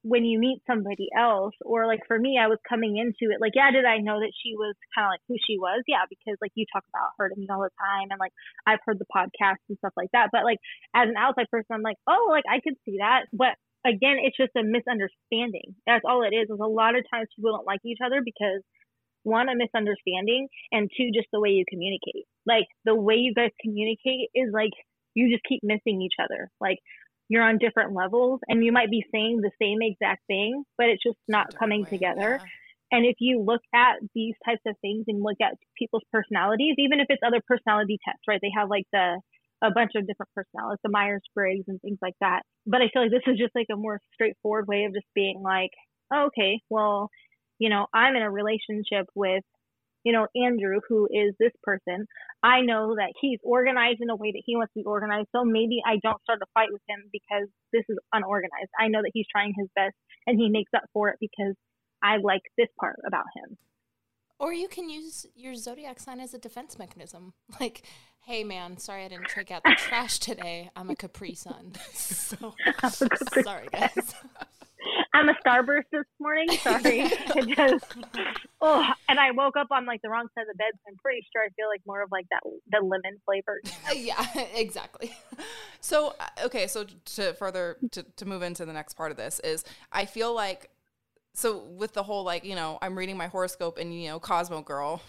when you meet somebody else, or like for me, I was coming into it like, yeah, did I know that she was kind of like who she was? Yeah, because like you talk about her to me all the time, and like I've heard the podcast and stuff like that. But like as an outside person, I'm like, oh, like I could see that, but again, it's just a misunderstanding. That's all it is. Is a lot of times people don't like each other because one, a misunderstanding, and two, just the way you communicate. Like the way you guys communicate is like you just keep missing each other. Like you're on different levels and you might be saying the same exact thing, but it's just not coming way, together. Yeah. And if you look at these types of things and look at people's personalities, even if it's other personality tests, right? They have like the a bunch of different personalities, the Myers Briggs and things like that. But I feel like this is just like a more straightforward way of just being like, oh, okay, well, you know, I'm in a relationship with you know, Andrew, who is this person, I know that he's organized in a way that he wants to be organized. So maybe I don't start a fight with him because this is unorganized. I know that he's trying his best and he makes up for it because I like this part about him. Or you can use your zodiac sign as a defense mechanism. *laughs* Like, hey man, sorry I didn't take out the trash today. I'm a Capri Sun. *laughs* So *laughs* sorry guys. I'm a starburst this morning. Sorry. *laughs* just oh, and I woke up on like the wrong side of the bed. So I'm pretty sure I feel like more of like that the lemon flavor. *laughs* Yeah, exactly. So uh, okay, so to further to to move into the next part of this is I feel like so with the whole like you know I'm reading my horoscope and you know Cosmo girl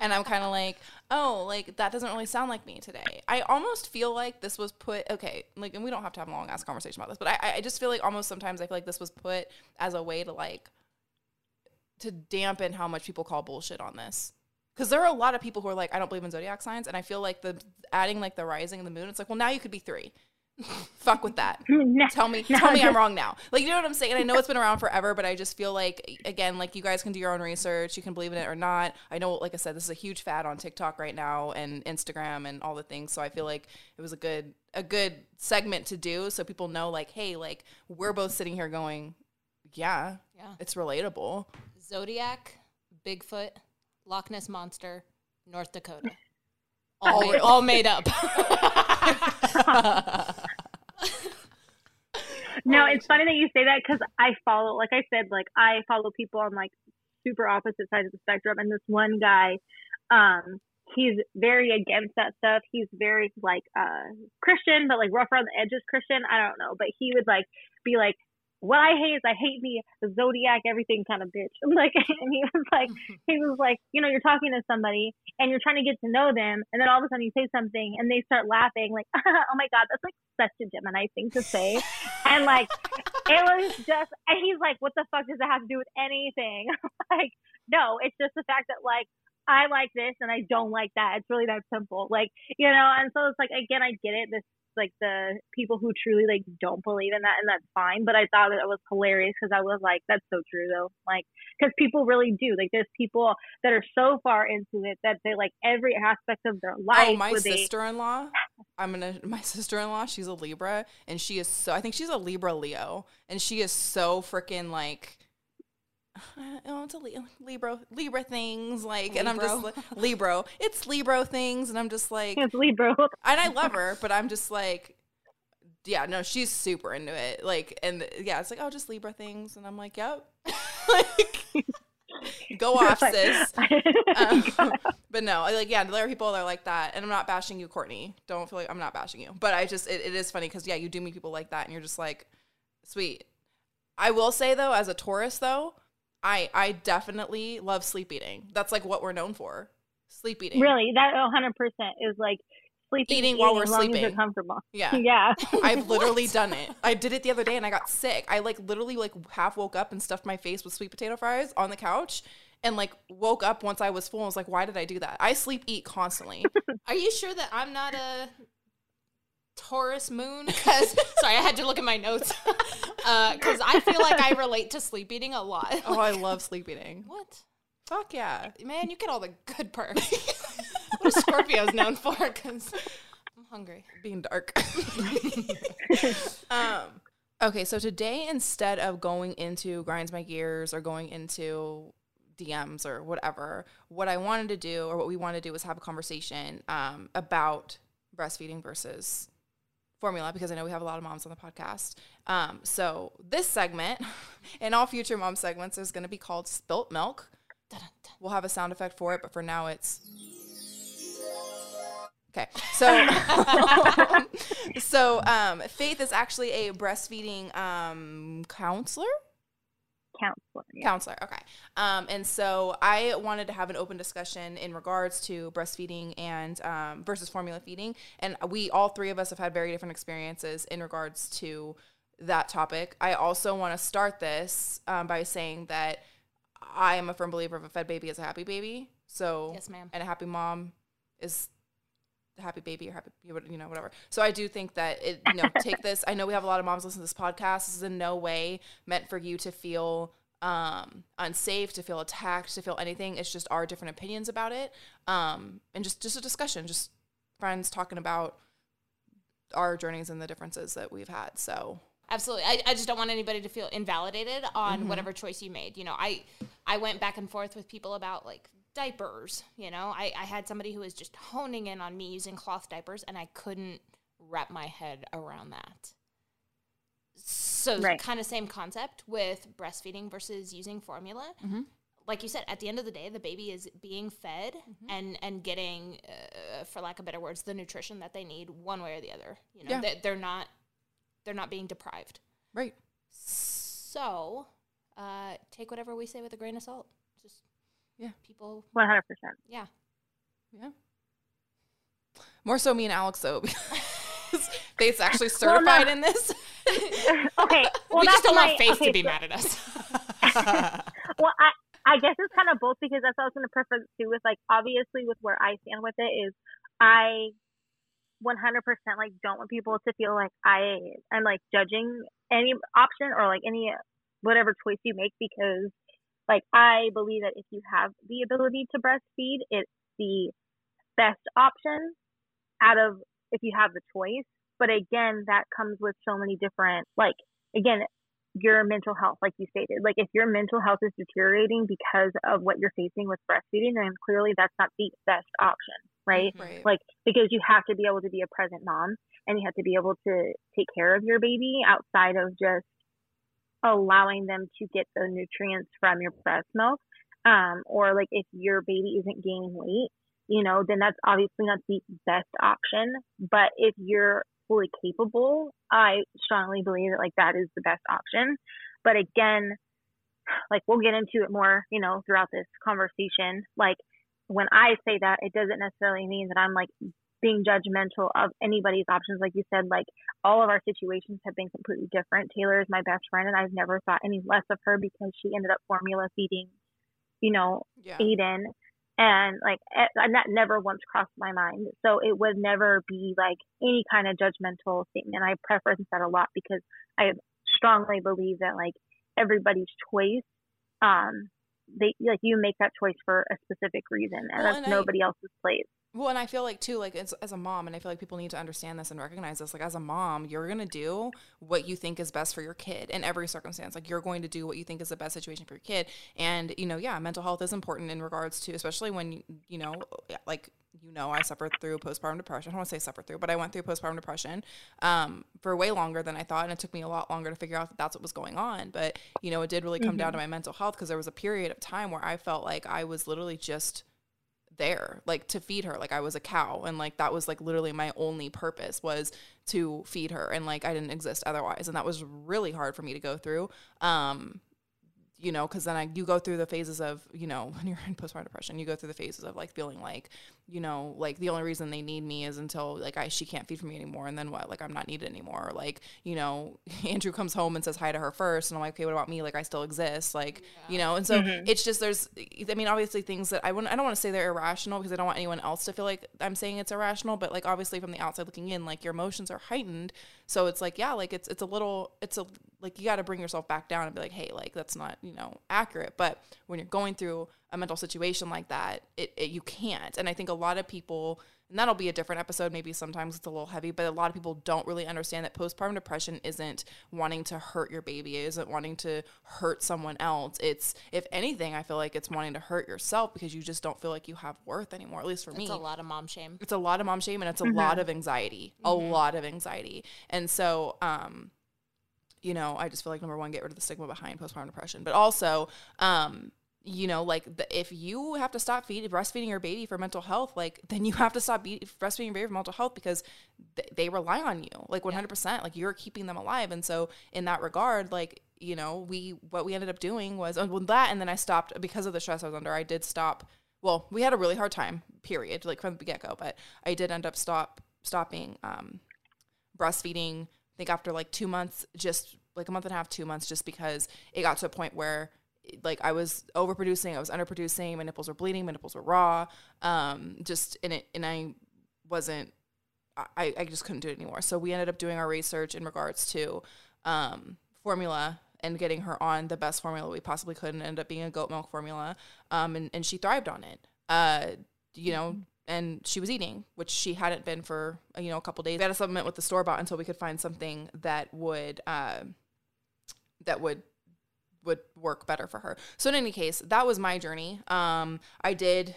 and I'm kind of like, oh, like that doesn't really sound like me today. I almost feel like this was put okay, like, and we don't have to have a long ass conversation about this, but I, I just feel like almost sometimes I feel like this was put as a way to like to dampen how much people call bullshit on this. Because there are a lot of people who are like, I don't believe in zodiac signs, and I feel like the adding like the rising and the moon, it's like, well, now you could be three. Fuck with that. *laughs* No, tell me, no, tell me I'm wrong now. Like you know what I'm saying? I know it's been around forever, but I just feel like again, like you guys can do your own research. You can believe in it or not. I know, like I said, this is a huge fad on TikTok right now and Instagram and all the things. So I feel like it was a good a good segment to do so people know, like, hey, like we're both sitting here going, yeah, yeah, it's relatable. Zodiac, Bigfoot, Loch Ness monster, North Dakota. *laughs* All, all made up. *laughs* no, it's funny that you say that because I follow, like I said, like I follow people on like super opposite sides of the spectrum, and this one guy, um, he's very against that stuff. He's very like uh Christian, but like rough around the edges Christian. I don't know, but he would like be like what I hate is I hate the, the zodiac everything kind of bitch. *laughs* Like, and he was like, *laughs* he was like, you know, you're talking to somebody and you're trying to get to know them, and then all of a sudden you say something and they start laughing, like, *laughs* oh my god, that's like such a Gemini thing to say, and like, it was just, and he's like, what the fuck does it have to do with anything? like, no, it's just the fact that like I like this and I don't like that. It's really that simple. Like, you know, and so it's like again, I get it. This like the people who truly like don't believe in that and that's fine but i thought it was hilarious because i was like that's so true though. Like because people really do. Like there's people that are so far into it that they like every aspect of their oh, life oh my sister-in-law they... i'm gonna *laughs* my sister-in-law she's a libra and she is so i think she's a libra leo and she is so freaking like *laughs* oh, it's a Libra, Libra things, like, Libro. and I'm just like, Libra, it's Libra things, and I'm just like, it's Libra, and I love her, but I'm just like, yeah, no, she's super into it, like, and yeah, it's like, oh, just Libra things, and I'm like, yep, *laughs* like, go *laughs* off, sis. Um, but no, like, yeah, there are people that are like that, and I'm not bashing you, Courtney. Don't feel like I'm not bashing you, but I just, it, it is funny because yeah, you do meet people like that, and you're just like, sweet. I will say though, as a Taurus though, I I definitely love sleep eating. That's like what we're known for. Sleep eating. Really, that 100 percent is like sleeping eating, while we're sleeping. As comfortable. Yeah, *laughs* yeah. *laughs* I've literally *laughs* done it. I did it the other day and I got sick. I like literally like half woke up and stuffed my face with sweet potato fries on the couch. And like woke up once I was full. I was like, "Why did I do that?" I sleep eat constantly. Are you sure that I'm not a Taurus moon *laughs* because sorry, I had to look at my notes because *laughs* uh, I feel like I relate to sleep eating a lot. Oh, I love sleep eating. *laughs* What? Fuck yeah, man! You get all the good perks. what are Scorpios known for? Because I'm hungry. Being dark. um, Okay, so today instead of going into grinds my gears or going into DMs or whatever, what I wanted to do or what we wanted to do was have a conversation um, about breastfeeding versus formula because I know we have a lot of moms on the podcast. Um, so this segment *laughs* and all future mom segments is going to be called Spilt Milk. We'll have a sound effect for it, but for now it's okay. So, *laughs* *laughs* so um, Faith is actually a breastfeeding um, counselor. Counselor. Yeah. Counselor, okay. Um, and so I wanted to have an open discussion in regards to breastfeeding and um, versus formula feeding, and we all three of us have had very different experiences in regards to that topic. I also want to start this um, by saying that I am a firm believer of a fed baby is a happy baby. So Yes, ma'am. and a happy mom is happy baby or happy you know whatever. So I do think that it you know *laughs* take this. I know we have a lot of moms listen to this podcast. This is in no way meant for you to feel um unsafe, to feel attacked, to feel anything. It's just our different opinions about it. Um and just just a discussion, just friends talking about our journeys and the differences that we've had. So Absolutely. I, I just don't want anybody to feel invalidated on Mm-hmm. whatever choice you made. You know, I I went back and forth with people about like diapers. You know, I, I had somebody who was just honing in on me using cloth diapers and I couldn't wrap my head around that. So Right. kind of same concept with breastfeeding versus using formula. Mm-hmm. Like you said, at the end of the day, the baby is being fed Mm-hmm. and and getting, uh, for lack of better words, the nutrition that they need, one way or the other. You know, Yeah. they, they're not they're not being deprived. right. So, uh, take whatever we say with a grain of salt. Just Yeah. people, One hundred percent. yeah. Yeah. More so me and Alex though *laughs* because *laughs* Faith's actually Well, no. certified in this. *laughs* Okay. Well, we just don't my, want Faith okay, to be so- mad at us. Well, I I guess it's kind of both because that's what I was going to preface too. With like obviously with where I stand with it is I 100% like don't want people to feel like I am like judging any option or like any whatever choice you make because like I believe that if you have the ability to breastfeed, it's the best option out of if you have the choice. But again, that comes with so many different like again your mental health, like you stated. Like if your mental health is deteriorating because of what you're facing with breastfeeding, then clearly that's not the best option, right? Mm-hmm. right. Like because you have to be able to be a present mom and you have to be able to take care of your baby outside of just allowing them to get the nutrients from your breast milk. Um, or like if your baby isn't gaining weight, you know, then that's obviously not the best option. But if you're fully capable, I strongly believe that like that is the best option. But again, like we'll get into it more, you know, throughout this conversation. Like when I say that, it doesn't necessarily mean that I'm like being judgmental of anybody's options. Like you said, like all of our situations have been completely different. Taylor is my best friend, and I've never thought any less of her because she ended up formula feeding, you know, yeah. Aiden. And like, eh, and that never once crossed my mind. So it would never be like any kind of judgmental thing. And I preference that a lot because I strongly believe that like everybody's choice, um, they like you make that choice for a specific reason, and Well, that's and I- nobody else's place. Well, and I feel like too, like as, as a mom, and I feel like people need to understand this and recognize this. Like as a mom, you're gonna do what you think is best for your kid in every circumstance. Like you're going to do what you think is the best situation for your kid. And you know, yeah, mental health is important in regards to, especially when you, know, like you know, I suffered through postpartum depression. I don't want to say suffered through, but I went through postpartum depression um, for way longer than I thought, and it took me a lot longer to figure out that that's what was going on. But you know, it did really come down to my mental health because there was a period of time where I felt like I was literally just there like to feed her like i was a cow and like that was like literally my only purpose was to feed her and like i didn't exist otherwise and that was really hard for me to go through um you know because then i you go through the phases of you know *laughs* when you're in postpartum depression you go through the phases of like feeling like you know like the only reason they need me is until like i she can't feed for me anymore and then what? Like i'm not needed anymore. Or like you know *laughs* andrew comes home and says hi to her first and i'm like okay what about me? Like i still exist. Like you know and so mm-hmm. it's just there's i mean obviously things that i wouldn't i don't want to say they're irrational because i don't want anyone else to feel like i'm saying it's irrational but like obviously from the outside looking in like your emotions are heightened. So it's like yeah like it's it's a little it's a like you got to bring yourself back down and be like, hey, like that's not you know accurate. But when you're going through a mental situation like that, it, it you can't. And I think a lot of people and that'll be a different episode. Maybe sometimes it's a little heavy, but a lot of people don't really understand that postpartum depression isn't wanting to hurt your baby, isn't wanting to hurt someone else. It's, if anything, I feel like it's wanting to hurt yourself because you just don't feel like you have worth anymore, at least for me. It's a lot of mom shame. It's a lot of mom shame and it's a lot of anxiety, a lot of anxiety. And so, um, you know, I just feel like number one, get rid of the stigma behind postpartum depression, but also, um, you know, like the, if you have to stop feeding, breastfeeding your baby for mental health, like then you *laughs* have to stop be- breastfeeding your baby for mental health because th- they rely on you, like 100%. Like you're keeping them alive. And so, in that regard, like, you know, we, what we ended up doing was, uh, well, that, and then I stopped because of the stress I was under, I did stop. Well, we had a really hard time, period, like from the get go, but I did end up stop, stopping, um, breastfeeding, I think after like two months, just like a month and a half, two months, just because it got to a point where like I was overproducing, I was underproducing, my nipples were bleeding, my nipples were raw. Um, just in it, and I wasn't, I, I just couldn't do it anymore. So we ended up doing our research in regards to um, formula and getting her on the best formula we possibly could, and ended up being a goat milk formula. Um, and, and she thrived on it. Uh, you know, and she was eating, which she hadn't been for you know a couple days. We had a supplement with the store bought until we could find something that would uh, that would would work better for her. So in any case, that was my journey. Um, I did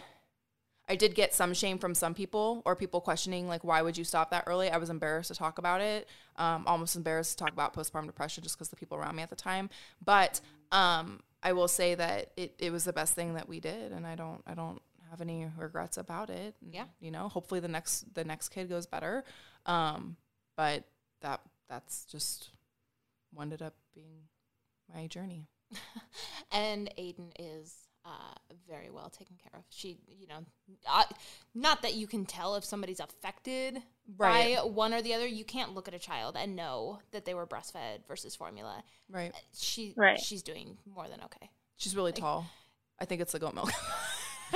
I did get some shame from some people or people questioning like why would you stop that early? I was embarrassed to talk about it. Um, almost embarrassed to talk about postpartum depression just because the people around me at the time. But um, I will say that it, it was the best thing that we did and I don't I don't have any regrets about it. Yeah. You know, hopefully the next the next kid goes better. Um, but that that's just ended up being my journey. *laughs* and Aiden is uh, very well taken care of. She, you know, uh, not that you can tell if somebody's affected Right. by one or the other. You can't look at a child and know that they were breastfed versus formula. Right. She, Right. she's doing more than okay. She's really tall. I think it's the goat milk. *laughs*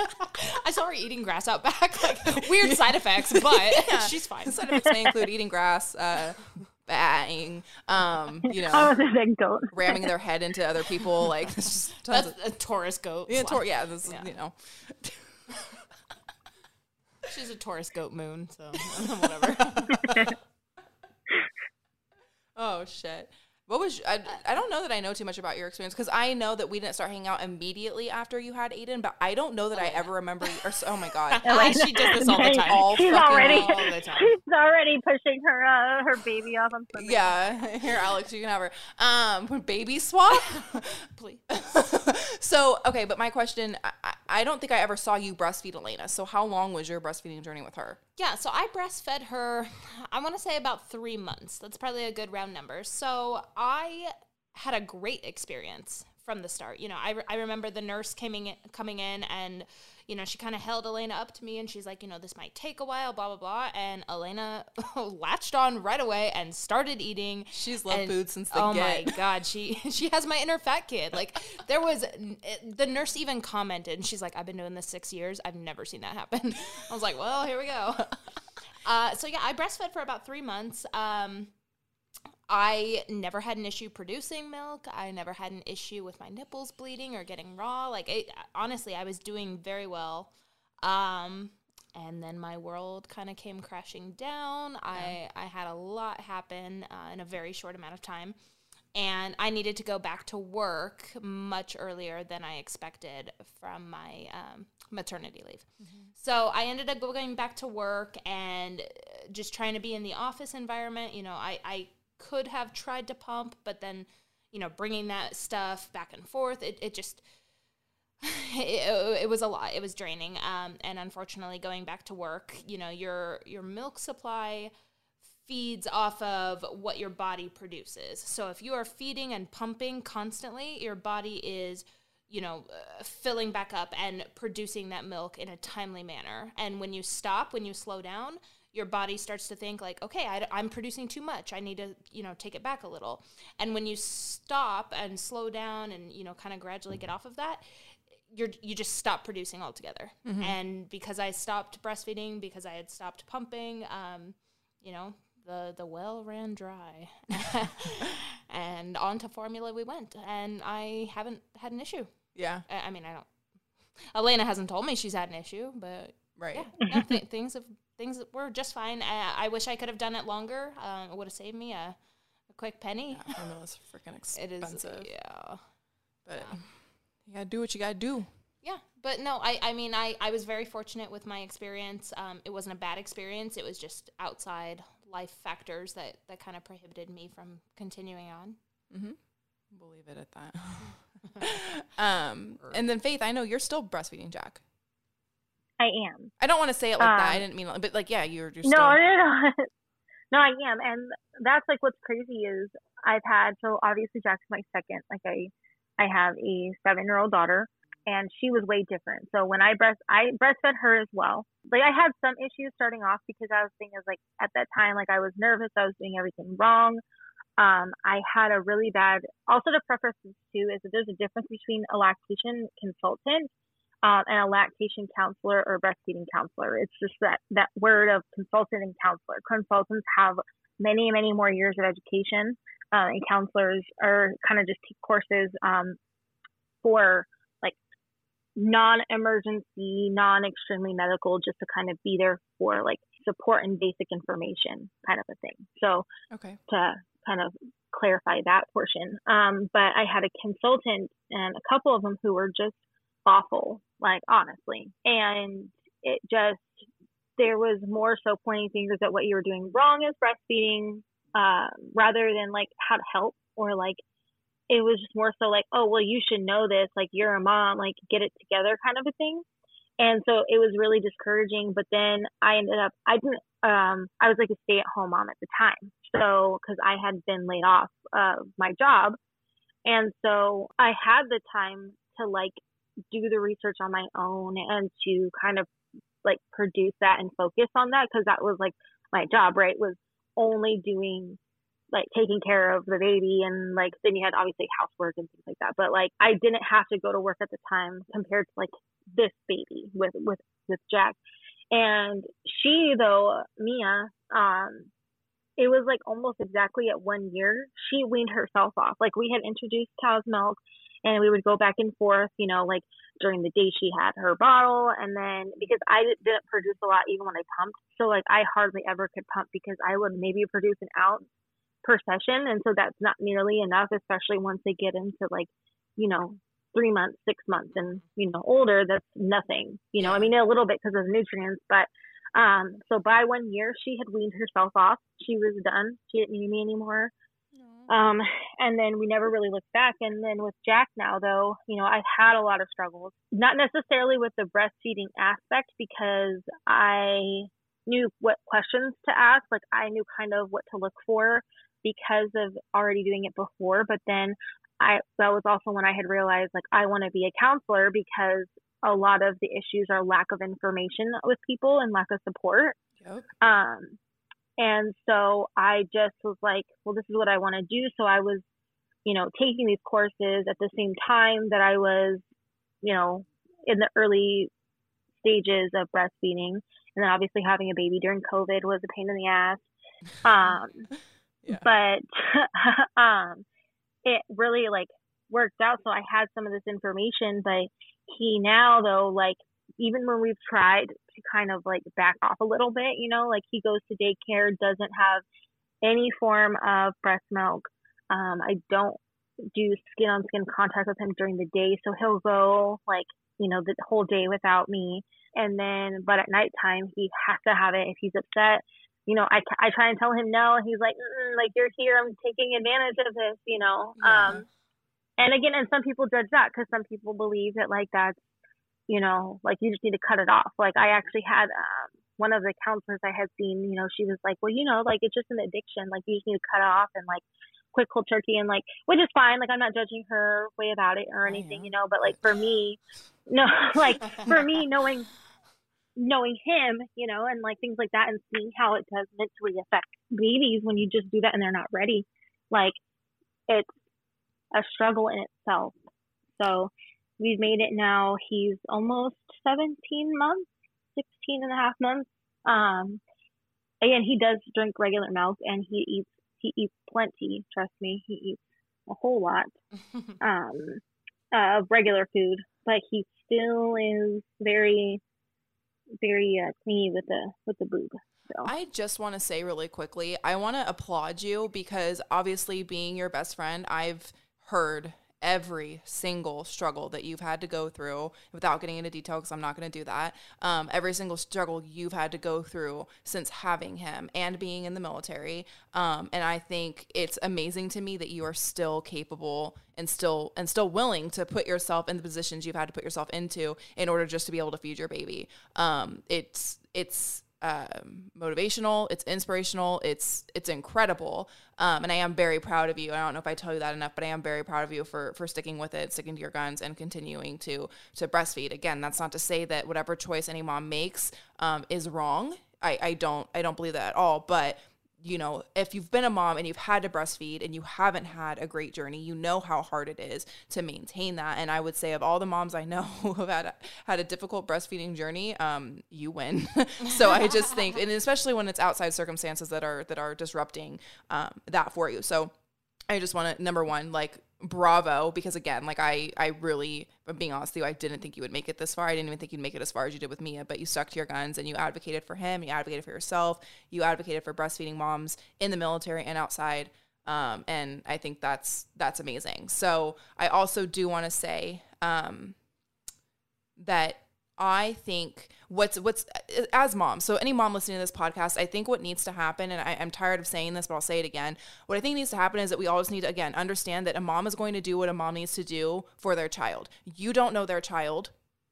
I saw her eating grass out back, like *laughs* weird side effects, but she's fine. Side effects may include eating grass, uh, batting, um, you know, was a big goat. ramming their head into other people. Like, there's just *laughs* tons That's of. a Taurus goat. Yeah, tor- yeah, this, Yeah. you know. *laughs* She's a Taurus goat moon, so *laughs* whatever. Oh, shit. What was I? I don't know that I know too much about your experience because I know that we didn't start hanging out immediately after you had Aiden, but I don't know that I ever remember. Or so, oh my *laughs* god, she does this all the time. All she's already all the time. she's already pushing her uh, her baby off on Sunday. yeah. *laughs* Here, Alex, you can have her. Um, baby swap. *laughs* Please. so okay, but my question, I- I don't think I ever saw you breastfeed Elena. So how long was your breastfeeding journey with her? Yeah, so I breastfed her, I want to say about three months. That's probably a good round number. So I had a great experience from the start. You know, I, re- I remember the nurse coming in, coming in and, you know, she kind of held Elena up to me and she's like, you know, this might take a while, blah, blah, blah. And Elena *laughs* latched on right away and started eating. She's loved And- food since the oh get. my god she *laughs* she has my inner fat kid like there was the nurse even commented and she's like i've been doing this six years i've never seen that happen *laughs* i was like well here we go uh, so yeah i breastfed for about three months um, i never had an issue producing milk i never had an issue with my nipples bleeding or getting raw like it, honestly i was doing very well um, and then my world kind of came crashing down. I I had a lot happen uh, in a very short amount of time, and I needed to go back to work much earlier than I expected from my um, maternity leave. So I ended up going back to work and uh, just trying to be in the office environment. You know, I I could have tried to pump, but then you know bringing that stuff back and forth, it it just *laughs* it, it was a lot. It was draining. Um, and unfortunately, going back to work, you know, your your milk supply feeds off of what your body produces. So if you are feeding and pumping constantly, your body is you know, uh, filling back up and producing that milk in a timely manner. And when you stop, when you slow down, your body starts to think like, okay, I, am producing too much. I need to, you know, take it back a little. And when you stop and slow down and you know, kind of gradually get off of that, you're you just stop producing altogether. And because I stopped breastfeeding, because I had stopped pumping, um, you know, the the well ran dry, *laughs* and on to formula we went, and I haven't had an issue. Yeah. I, I mean, I don't. Elena hasn't told me she's had an issue, but Right. yeah, no, th- things have things were just fine. I, I wish I could have done it longer. Um, it would have saved me a, a quick penny. Yeah, formula's freaking *laughs* It is, expensive. yeah. But you gotta do what you gotta do. Yeah, but no, I, I mean, I, I was very fortunate with my experience. Um, it wasn't a bad experience. It was just outside life factors that, that kind of prohibited me from continuing on. Mm-hmm. *laughs* We'll leave it at that. *laughs* um, and then Faith, I know you're still breastfeeding Jack. I am. I don't want to say it like that. I Um, didn't mean, but like, yeah, you're. you're No, still, *laughs* no, no. no, I am. And that's like what's crazy is I've had so obviously Jack's my second. Like I I have a seven year old daughter and she was way different. So when I breast I breastfed her as well. Like I had some issues starting off because I was thinking as like at that time like I was nervous, I was doing everything wrong. Um, I had a really bad also to preface this too is that there's a difference between a lactation consultant um, and a lactation counselor or breastfeeding counselor. It's just that that word of consultant and counselor. Consultants have many, many more years of education, uh, and counselors are kind of just take courses um, for like non-emergency, non-extremely medical, just to kind of be there for like support and basic information, kind of a thing. So Okay. to kind of clarify that portion. Um, but I had a consultant and a couple of them who were just awful, like honestly. And it just, there was more so pointing fingers at what you were doing wrong as breastfeeding, uh, rather than like how to help or like, it was just more so like, oh, well, you should know this. Like, you're a mom, like, get it together kind of a thing. And so it was really discouraging. But then I ended up, I didn't, um, I was like a stay at home mom at the time. So, cause I had been laid off of my job. And so I had the time to like do the research on my own and to kind of like produce that and focus on that. Cause that was like my job, right? Was only doing like taking care of the baby and like then you had obviously housework and things like that. But like I didn't have to go to work at the time compared to like this baby with with with Jack. And she though, Mia, um, it was like almost exactly at one year, she weaned herself off. Like we had introduced cow's milk and we would go back and forth, you know, like during the day she had her bottle and then because I didn't produce a lot even when I pumped. So like I hardly ever could pump because I would maybe produce an ounce per session and so that's not nearly enough, especially once they get into like, you know, three months, six months and, you know, older, that's nothing. You know, I mean a little bit because of the nutrients, but um, so by one year, she had weaned herself off. She was done. She didn't need me anymore. Um, and then we never really looked back. And then with Jack now, though, you know, I've had a lot of struggles, not necessarily with the breastfeeding aspect because I knew what questions to ask. Like I knew kind of what to look for because of already doing it before. But then I, that was also when I had realized like I want to be a counselor because a lot of the issues are lack of information with people and lack of support. Yep. Um, and so I just was like, well, this is what I want to do. So I was, you know, taking these courses at the same time that I was, you know, in the early stages of breastfeeding. And then obviously having a baby during COVID was a pain in the ass. Um, *laughs* Yeah. but *laughs* um, it really like worked out. So I had some of this information, but he now though, like even when we've tried to kind of like back off a little bit, you know, like he goes to daycare, doesn't have any form of breast milk. Um, I don't do skin on skin contact with him during the day, so he'll go like you know the whole day without me, and then but at nighttime he has to have it if he's upset. You know, I, I try and tell him no, and he's like, like you're here, I'm taking advantage of this, you know. Yeah. Um, and again, and some people judge that because some people believe that like that's, you know, like you just need to cut it off. Like I actually had um, one of the counselors I had seen, you know, she was like, well, you know, like it's just an addiction. Like you just need to cut it off and like quit cold turkey and like, which is fine. Like I'm not judging her way about it or anything, you know. But like for me, no, *laughs* like for me, knowing knowing him, you know, and like things like that, and seeing how it does mentally affect babies when you just do that and they're not ready, like it's a struggle in itself. So we've made it now. He's almost 17 months, 16 and a half months. Um, and he does drink regular milk, and he eats he eats plenty. Trust me, he eats a whole lot *laughs* um, of regular food, but he still is very very uh, clingy with the with the boob. So. I just want to say really quickly, I want to applaud you because obviously, being your best friend, I've heard every single struggle that you've had to go through without getting into detail because I'm not going to do that. Um, every single struggle you've had to go through since having him and being in the military. Um, and I think it's amazing to me that you are still capable and still and still willing to put yourself in the positions you've had to put yourself into in order just to be able to feed your baby. Um, it's it's um, motivational. It's inspirational. It's it's incredible, um, and I am very proud of you. I don't know if I tell you that enough, but I am very proud of you for for sticking with it, sticking to your guns, and continuing to to breastfeed. Again, that's not to say that whatever choice any mom makes um, is wrong. I, I don't I don't believe that at all. But you know, if you've been a mom and you've had to breastfeed and you haven't had a great journey, you know how hard it is to maintain that. And I would say of all the moms I know *laughs* who have had a, had a difficult breastfeeding journey, um, you win. *laughs* so I just think, and especially when it's outside circumstances that are that are disrupting um, that for you. So I just want to number one, like bravo because again like i i really I'm being honest with you i didn't think you would make it this far. I didn't even think you'd make it as far as you did with mia but you stuck to your guns and you advocated for him you advocated for yourself you advocated for breastfeeding moms in the military and outside um, and i think that's that's amazing. So i also do want to say um, that I think what's what's uh, as mom. So any mom listening to this podcast, I think what needs to happen, and I, am tired of saying this, but I'll say it again. What I think needs to happen is that we always need to again understand that a mom is going to do what a mom needs to do for their child. You don't know their child,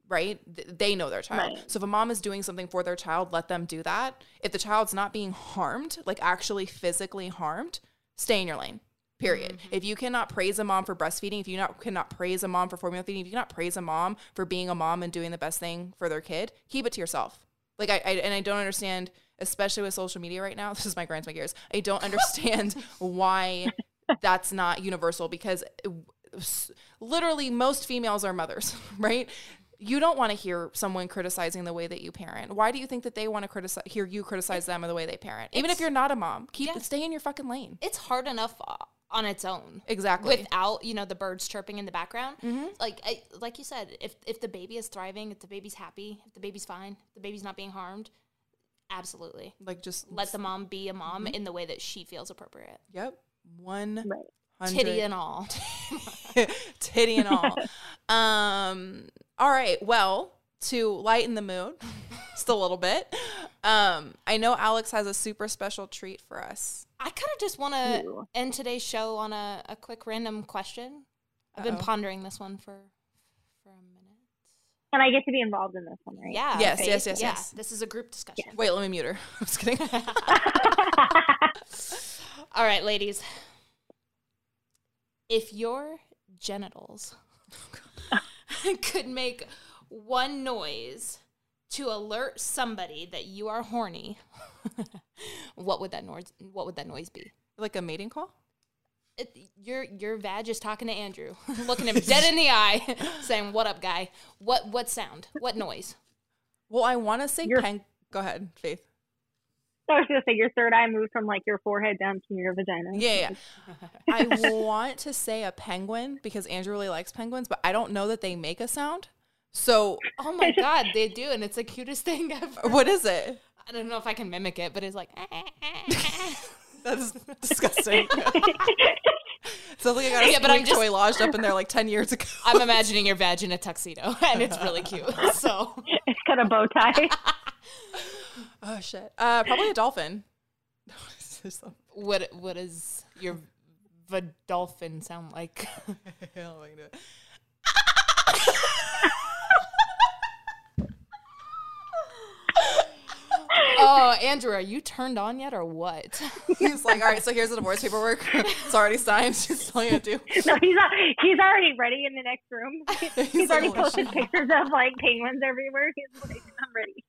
right? They know their child. Right. So if a mom is doing something for their child, let them do that. If the child's not being harmed, like actually physically harmed, stay in your lane. Period. Mm-hmm. If you cannot praise a mom for breastfeeding, if you not cannot praise a mom for formula feeding, if you cannot praise a mom for being a mom and doing the best thing for their kid, keep it to yourself. Like I, I and I don't understand, especially with social media right now. *laughs* This is my grinds my gears. I don't understand *laughs* why that's not universal because literally most females are mothers, *laughs* right? You don't want to hear someone criticizing the way that you parent. Why do you think that they want to criticize hear you criticize them or the way they parent? Even if you're not a mom, keep yeah. stay in your fucking lane. It's hard enough uh, on its own. Exactly. Without, you know, the birds chirping in the background. Mm-hmm. Like I, like you said, if if the baby is thriving, if the baby's happy, if the baby's fine, if the baby's not being harmed, absolutely. Like just let the mom be a mom mm-hmm. in the way that she feels appropriate. Yep. One right. titty and all. *laughs* titty and all. *laughs* um all right. Well, to lighten the mood *laughs* just a little bit. Um, I know Alex has a super special treat for us. I kind of just want to end today's show on a, a quick random question. I've Uh-oh. been pondering this one for for a minute. And I get to be involved in this one, right? Yeah. Yes, okay. yes, yes, yeah. yes. This is a group discussion. Yes. Wait, let me mute her. *laughs* I'm just kidding. *laughs* All right, ladies. If your genitals *laughs* could make one noise to alert somebody that you are horny, *laughs* what would that noise? What would that noise be? Like a mating call? It, your your vag is talking to Andrew, *laughs* looking him dead in the eye, *laughs* saying, "What up, guy? What what sound? What noise?" Well, I want to say your, pen. Go ahead, Faith. So I was gonna say your third eye moved from like your forehead down to your vagina. Yeah, yeah. I want to say a penguin because Andrew really likes penguins, but I don't know that they make a sound. So, oh my god, they do, and it's the cutest *laughs* thing ever. What is it? I don't know if I can mimic it, but it's like. Eh, eh, eh, *laughs* That's disgusting. *laughs* Sounds like I got a yeah, but I'm just, toy lodged up in there like ten years ago. I'm imagining your vag in a tuxedo, and it's really cute. So it's got a bow tie. oh shit! Uh, probably a dolphin. what What does your dolphin sound like? Oh, Andrew, are you turned on yet or what? *laughs* he's like, all right, so here's the divorce paperwork. *laughs* It's already signed. Just all you have to do. *laughs* No, he's not, he's already ready in the next room. He's, he's already like, posted pictures of like penguins everywhere. He's like, I'm ready.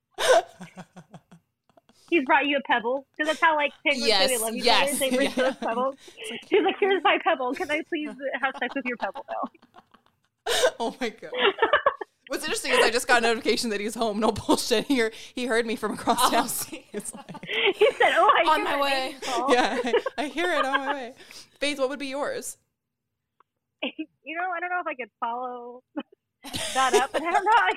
He's brought you a pebble because that's how like penguins yes, say they love each yes, other. They bring yeah. you pebbles. Like, He's like, "Here's my pebble. Can I please have sex with your pebble now?" oh my god. What's interesting is I just got a notification that he's home. No *laughs* bullshit. Here, he heard me from across Oh, town. *laughs* It's *laughs* like, he said, "Oh, I On hear my way. yeah, I, I hear it on my way. Faith, what would be yours? You know, I don't know if I could follow that up, and I don't know. I,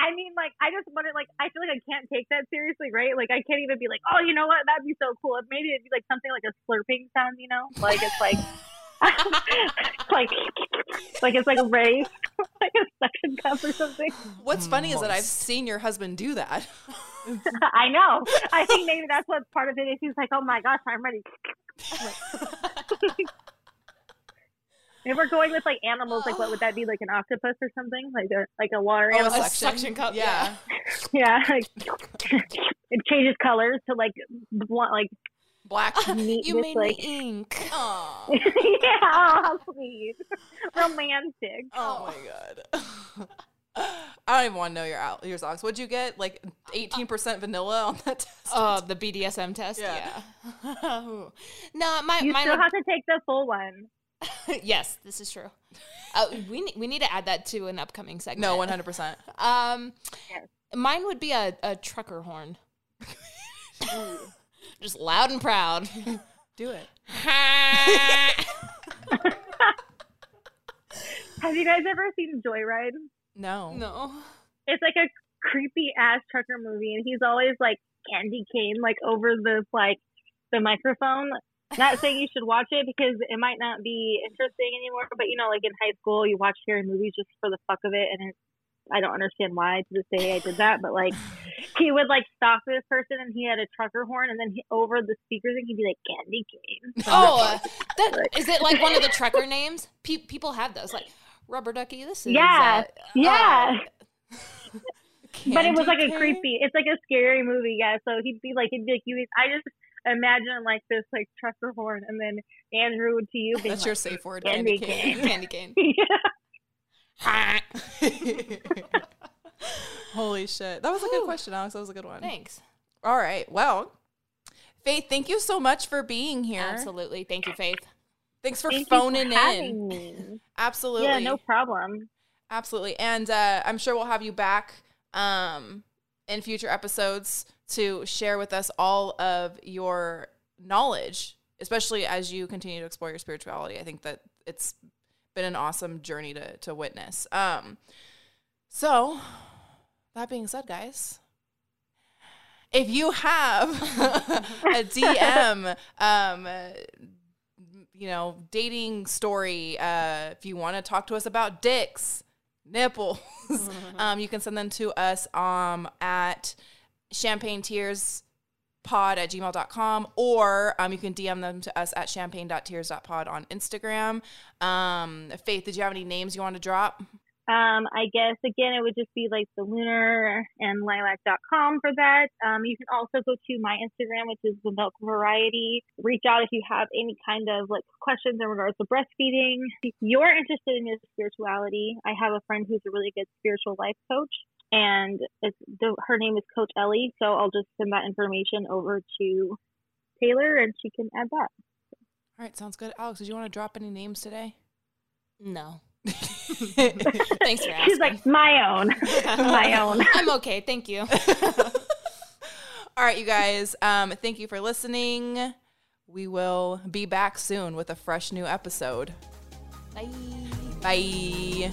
I mean, like, I just wanted, like, I feel like I can't take that seriously, right? Like, I can't even be like, oh, you know what? That'd be so cool. Maybe it'd be like something like a slurping sound, you know? Like, it's like, *laughs* like, like it's like a race, *laughs* like a suction cup or something. What's funny is that I've seen your husband do that. *laughs* I know. I think maybe that's what part of it is. He's like, oh my gosh, I'm ready. If we're going with like animals, like what would that be? Like an octopus or something? Like a like a water Oh, a animal? A suction cup, Yeah. Yeah, like it changes colors to like blunt, like Black. neat, *laughs* You made like me ink. *laughs* Aw. yeah, *laughs* oh, how romantic. Oh my god. I don't even want to know your out your songs. What'd you get? Like eighteen percent vanilla on that test? Oh, the BDSM test. Yeah. Yeah. no, my You mine still have to take the full one. yes, this is true. Uh, we we need to add that to an upcoming segment. no, one hundred percent. Um, Yes. mine would be a, a trucker horn. Just loud and proud. *laughs* Do it. *laughs* Have you guys ever seen Joyride? No. no. It's like a creepy ass trucker movie, and he's always like candy cane, like over the like the microphone. Not saying you should watch it because it might not be interesting anymore, but you know, like in high school, you watch scary movies just for the fuck of it, and it, I don't understand why to this day I did that, but like *sighs* he would like stop this person, and he had a trucker horn, and then he, over the speakers, and he'd be like candy cane. *laughs* Oh, that is it. Like one of the *laughs* trucker names? Pe- people have those. Like rubber ducky. This is Yeah, uh, yeah. uh, *laughs* but it was like a creepy. It's like a scary movie, yeah. So he'd be like, he'd be like, you. I just imagine like this like trucker horn, and then Andrew to you being That's like, your safe word. Candy Candy cane. candy cane. yeah. *laughs* Holy shit. That was a good question, Alex. That was a good one. Thanks. All right. Well, Faith, thank you so much for being here. Absolutely. Thank you, Faith. Thanks for Thank you for phoning in. me. Absolutely. Yeah, no problem. Absolutely. And uh, I'm sure we'll have you back um, in future episodes to share with us all of your knowledge, especially as you continue to explore your spirituality. I think that it's been an awesome journey to, to witness. Um, so, that being said, guys, if you have *laughs* a DM, um, you know, dating story, uh, if you want to talk to us about dicks, nipples, *laughs* um, you can send them to us um, at champagne tears pod at gmail.com or um, you can dm them to us at champagne.tears.pod on instagram. Um, faith did you have any names you want to drop Um, I guess again, it would just be like the lunar and lilac.com for that. Um, you can also go to my Instagram, which is the milk variety. Reach out if you have any kind of like questions in regards to breastfeeding. If you're interested in your spirituality, I have a friend who's a really good spiritual life coach, and it's the, her name is Coach Ellie. So I'll just send that information over to Taylor, and she can add that. all right sounds good alex did you want to drop any names today No. *laughs* Thanks for asking. She's like my own, my *laughs* own. I'm okay. Thank you. *laughs* all right you guys um, thank you for listening we will be back soon with a fresh new episode Bye. bye